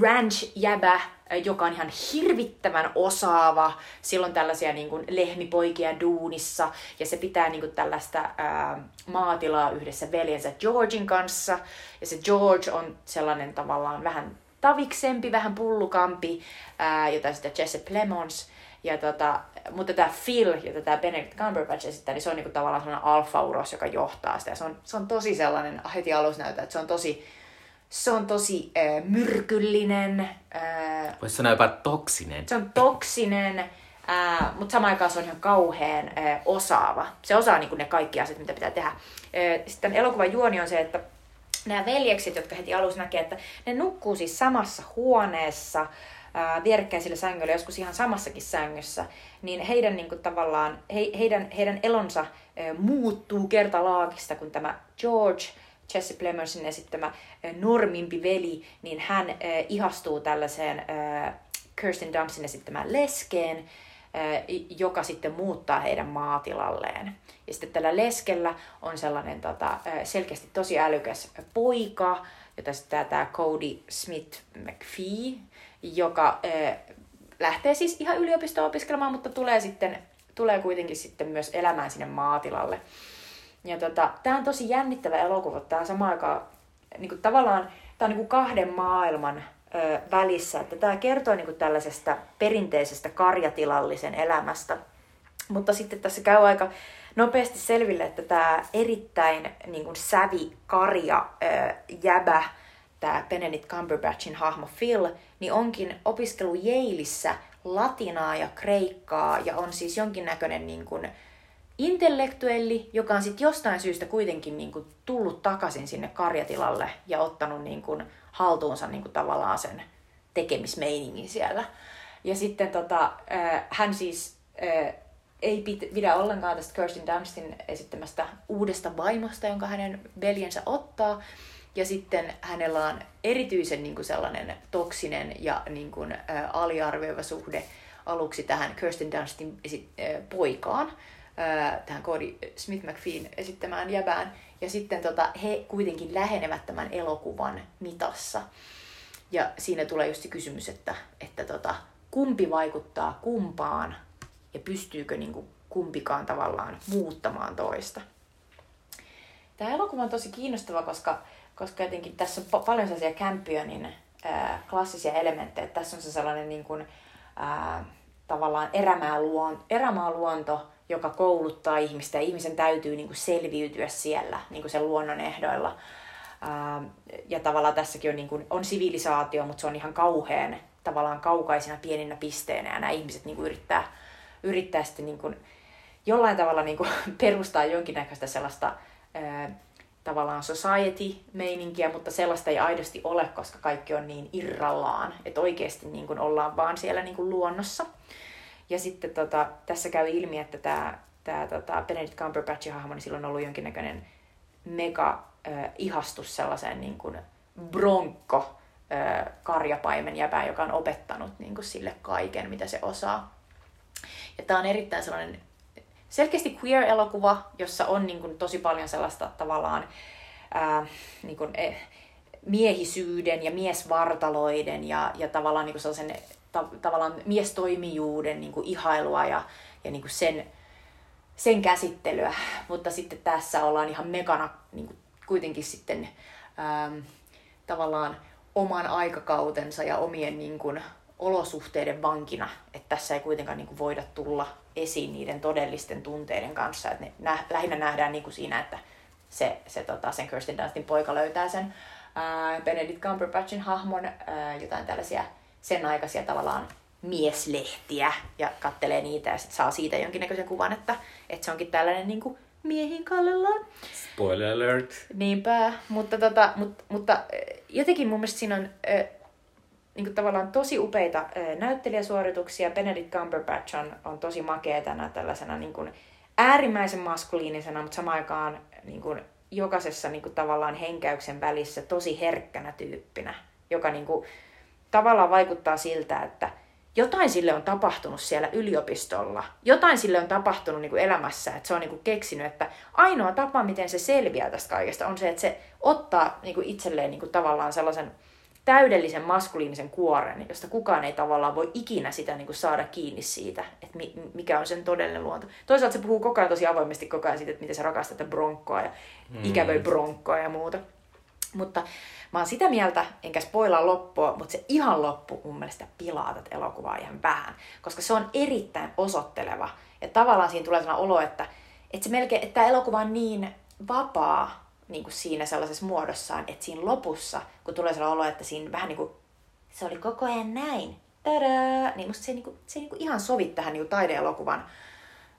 ranch-jäbä, joka on ihan hirvittävän osaava. Silloin tällaisia niin kuin lehmipoikia duunissa ja se pitää niin kuin tällaista ää, maatilaa yhdessä veljensä Georgin kanssa. Ja se George on sellainen tavallaan vähän taviksempi, vähän pullukampi, ää, jota sitä Jesse Plemons. Ja tota, mutta tämä Phil, jota tämä Benedict Cumberbatch esittää, niin se on niinku tavallaan sellainen alfa-uros, joka johtaa sitä. Se on, se on tosi sellainen, heti alussa näyttää, että se on tosi, se on tosi äh, myrkyllinen, äh, Voisi sanoa jopa toksinen. se on toksinen, äh, mutta samaan aikaan se on ihan kauhean äh, osaava. Se osaa niin ne kaikki asiat, mitä pitää tehdä. Äh, sitten elokuvan juoni on se, että nämä veljekset, jotka heti alussa näkee, että ne nukkuu siis samassa huoneessa, äh, vierekkäisillä sängyillä, joskus ihan samassakin sängyssä, niin heidän niin kuin, tavallaan, he, heidän, heidän elonsa äh, muuttuu kertalaakista, kun tämä George, Jesse Plemersin esittämä normimpi veli, niin hän äh, ihastuu tällaiseen äh, Kirsten Dunstin esittämään leskeen, äh, joka sitten muuttaa heidän maatilalleen. Ja sitten tällä leskellä on sellainen tota, selkeästi tosi älykäs poika, jota sitten tämä Cody Smith McPhee, joka äh, lähtee siis ihan yliopistoon opiskelemaan, mutta tulee sitten tulee kuitenkin sitten myös elämään sinne maatilalle. Ja tota, tämä on tosi jännittävä elokuva. Tämä on samaan aikaan niin kuin tavallaan tämä on niin kuin kahden maailman ö, välissä. Että tämä kertoo niin kuin tällaisesta perinteisestä karjatilallisen elämästä. Mutta sitten tässä käy aika nopeasti selville, että tämä erittäin niin kuin sävi karja ö, jäbä, tämä Benedict Cumberbatchin hahmo Phil, niin onkin opiskellut Yaleissa latinaa ja kreikkaa ja on siis jonkinnäköinen niin kuin, intellektuelli, joka on sitten jostain syystä kuitenkin niin kuin, tullut takaisin sinne karjatilalle ja ottanut niin kuin, haltuunsa niin kuin, tavallaan sen tekemismeiningin siellä. Ja sitten tota, äh, hän siis äh, ei pidä ollenkaan tästä Kirsten Dunstin esittämästä uudesta vaimosta, jonka hänen veljensä ottaa. Ja sitten hänellä on erityisen niin kuin sellainen toksinen ja niin kuin, ä, aliarvioiva suhde aluksi tähän Kirsten Dunstin poikaan, tähän Cody Smith McPheen esittämään jäbään. Ja sitten tota, he kuitenkin lähenevät tämän elokuvan mitassa. Ja siinä tulee just se kysymys, että, että tota, kumpi vaikuttaa kumpaan ja pystyykö niin kuin kumpikaan tavallaan muuttamaan toista. Tämä elokuva on tosi kiinnostava, koska, koska jotenkin tässä on pa- paljon sellaisia Campionin ää, klassisia elementtejä. Tässä on se sellainen niin kuin, ää, tavallaan erämaaluon, erämaaluonto, joka kouluttaa ihmistä ja ihmisen täytyy niin kuin selviytyä siellä niin kuin sen luonnon ehdoilla. Ää, ja tavallaan tässäkin on, niin kuin, on sivilisaatio, mutta se on ihan kauhean tavallaan kaukaisina pieninä pisteinä ja nämä ihmiset niin kuin yrittää, yrittää sitten niin kuin, jollain tavalla niin kuin, perustaa jonkinnäköistä sellaista ää, tavallaan society-meininkiä, mutta sellaista ei aidosti ole, koska kaikki on niin irrallaan, että oikeasti niin kuin ollaan vaan siellä niin kuin luonnossa. Ja sitten tota, tässä käy ilmi, että tämä tää, tota Benedict Cumberbatchin hahmo, niin silloin on ollut jonkinnäköinen mega äh, ihastus sellaiseen niin kuin bronkko äh, karjapaimen jäpään, joka on opettanut niin kuin sille kaiken, mitä se osaa. Ja tämä on erittäin sellainen selkeästi queer-elokuva, jossa on niin kuin, tosi paljon sellaista tavallaan ää, niin kuin, eh, miehisyyden ja miesvartaloiden ja, ja tavallaan niin kuin sellaisen ta, tavallaan miestoimijuuden niin kuin ihailua ja, ja niin kuin sen, sen käsittelyä. Mutta sitten tässä ollaan ihan mekana niin kuin kuitenkin sitten ää, tavallaan oman aikakautensa ja omien niin kuin, olosuhteiden vankina, että tässä ei kuitenkaan niin kuin voida tulla esiin niiden todellisten tunteiden kanssa. Että ne nä- lähinnä nähdään niin kuin siinä, että se, se tota, sen Kirsten Dunstin poika löytää sen ää, Benedict Cumberbatchin hahmon, ää, jotain tällaisia sen aikaisia tavallaan mieslehtiä ja kattelee niitä ja sit saa siitä jonkinnäköisen kuvan, että, että se onkin tällainen niin kuin miehin kallellaan. Spoiler alert. Niinpä, mutta, tota, mutta, mutta jotenkin mun mielestä siinä on niin kuin tavallaan tosi upeita näyttelijäsuorituksia. Benedict Cumberbatch on, on tosi makeetana tällaisena niin kuin äärimmäisen maskuliinisena, mutta samaan aikaan niin kuin jokaisessa niin kuin tavallaan henkäyksen välissä tosi herkkänä tyyppinä, joka niin kuin, tavallaan vaikuttaa siltä, että jotain sille on tapahtunut siellä yliopistolla. Jotain sille on tapahtunut niin kuin elämässä, että se on niin kuin keksinyt, että ainoa tapa, miten se selviää tästä kaikesta, on se, että se ottaa niin kuin itselleen niin kuin tavallaan sellaisen täydellisen maskuliinisen kuoren, josta kukaan ei tavallaan voi ikinä sitä niin kuin saada kiinni siitä, että mikä on sen todellinen luonto. Toisaalta se puhuu koko ajan tosi avoimesti koko ajan siitä, että miten se rakastaa tätä bronkkoa ja mm. ikävöi bronkkoa ja muuta. Mutta mä oon sitä mieltä, enkä spoilaa loppua, mutta se ihan loppu mun mielestä pilaa tätä elokuvaa ihan vähän. Koska se on erittäin osoitteleva. Ja tavallaan siinä tulee sellainen olo, että, että, se melkein, että tämä elokuva on niin vapaa, niin kuin siinä sellaisessa muodossaan, että siinä lopussa, kun tulee sellainen olo, että siinä vähän niin kuin, se oli koko ajan näin, tadaa, niin musta se, niin kuin, se niin kuin ihan sovi tähän niin taideelokuvan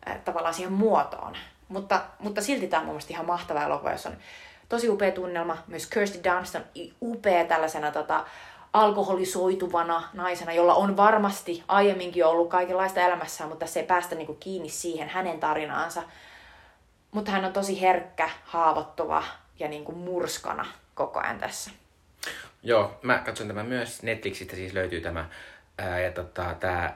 äh, tavallaan siihen muotoon. Mutta, mutta silti tämä on mun mielestä ihan mahtava elokuva, jossa on tosi upea tunnelma. Myös Kirsty Dunst on upea tällaisena tota, alkoholisoituvana naisena, jolla on varmasti aiemminkin ollut kaikenlaista elämässään, mutta se ei päästä niinku kiinni siihen hänen tarinaansa. Mutta hän on tosi herkkä, haavoittuva ja niin kuin murskana koko ajan tässä. Joo, mä katson tämän myös. Netflixistä siis löytyy tämä. Ää, ja tota, tämä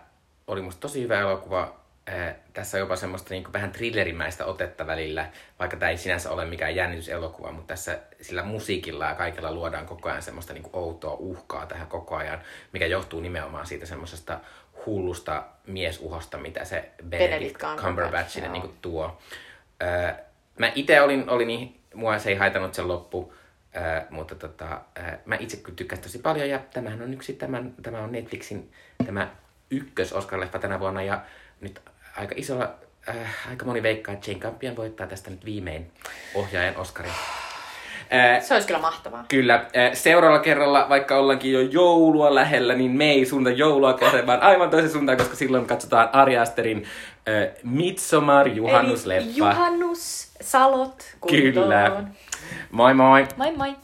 oli musta tosi hyvä elokuva. Ää, tässä on jopa semmoista niin vähän thrillerimäistä otetta välillä, vaikka tämä ei sinänsä ole mikään jännityselokuva, mutta tässä sillä musiikilla ja kaikella luodaan koko ajan semmoista niin outoa uhkaa tähän koko ajan, mikä johtuu nimenomaan siitä semmoisesta hullusta miesuhosta, mitä se Benedict, Benedict Cumberbatch niin tuo. Ää, mä itse olin, olin niin mua se ei haitannut sen loppu, äh, mutta tota, äh, mä itse kyllä tykkäsin tosi paljon ja tämähän on yksi, tämän, tämä on Netflixin tämä ykkös Oscar-leffa tänä vuonna ja nyt aika isolla, äh, aika moni veikkaa, että Jane Campion voittaa tästä nyt viimein ohjaajan Oscarin. Se olisi kyllä mahtavaa. Kyllä. Seuraavalla kerralla, vaikka ollaankin jo joulua lähellä, niin me ei suunta joulua kohden, vaan aivan toisen suuntaan, koska silloin katsotaan Ari Asterin äh, Midsommar juhannusleffa. Eli juhannus, salot, kuntoon. Kyllä. Moi moi. Moi moi.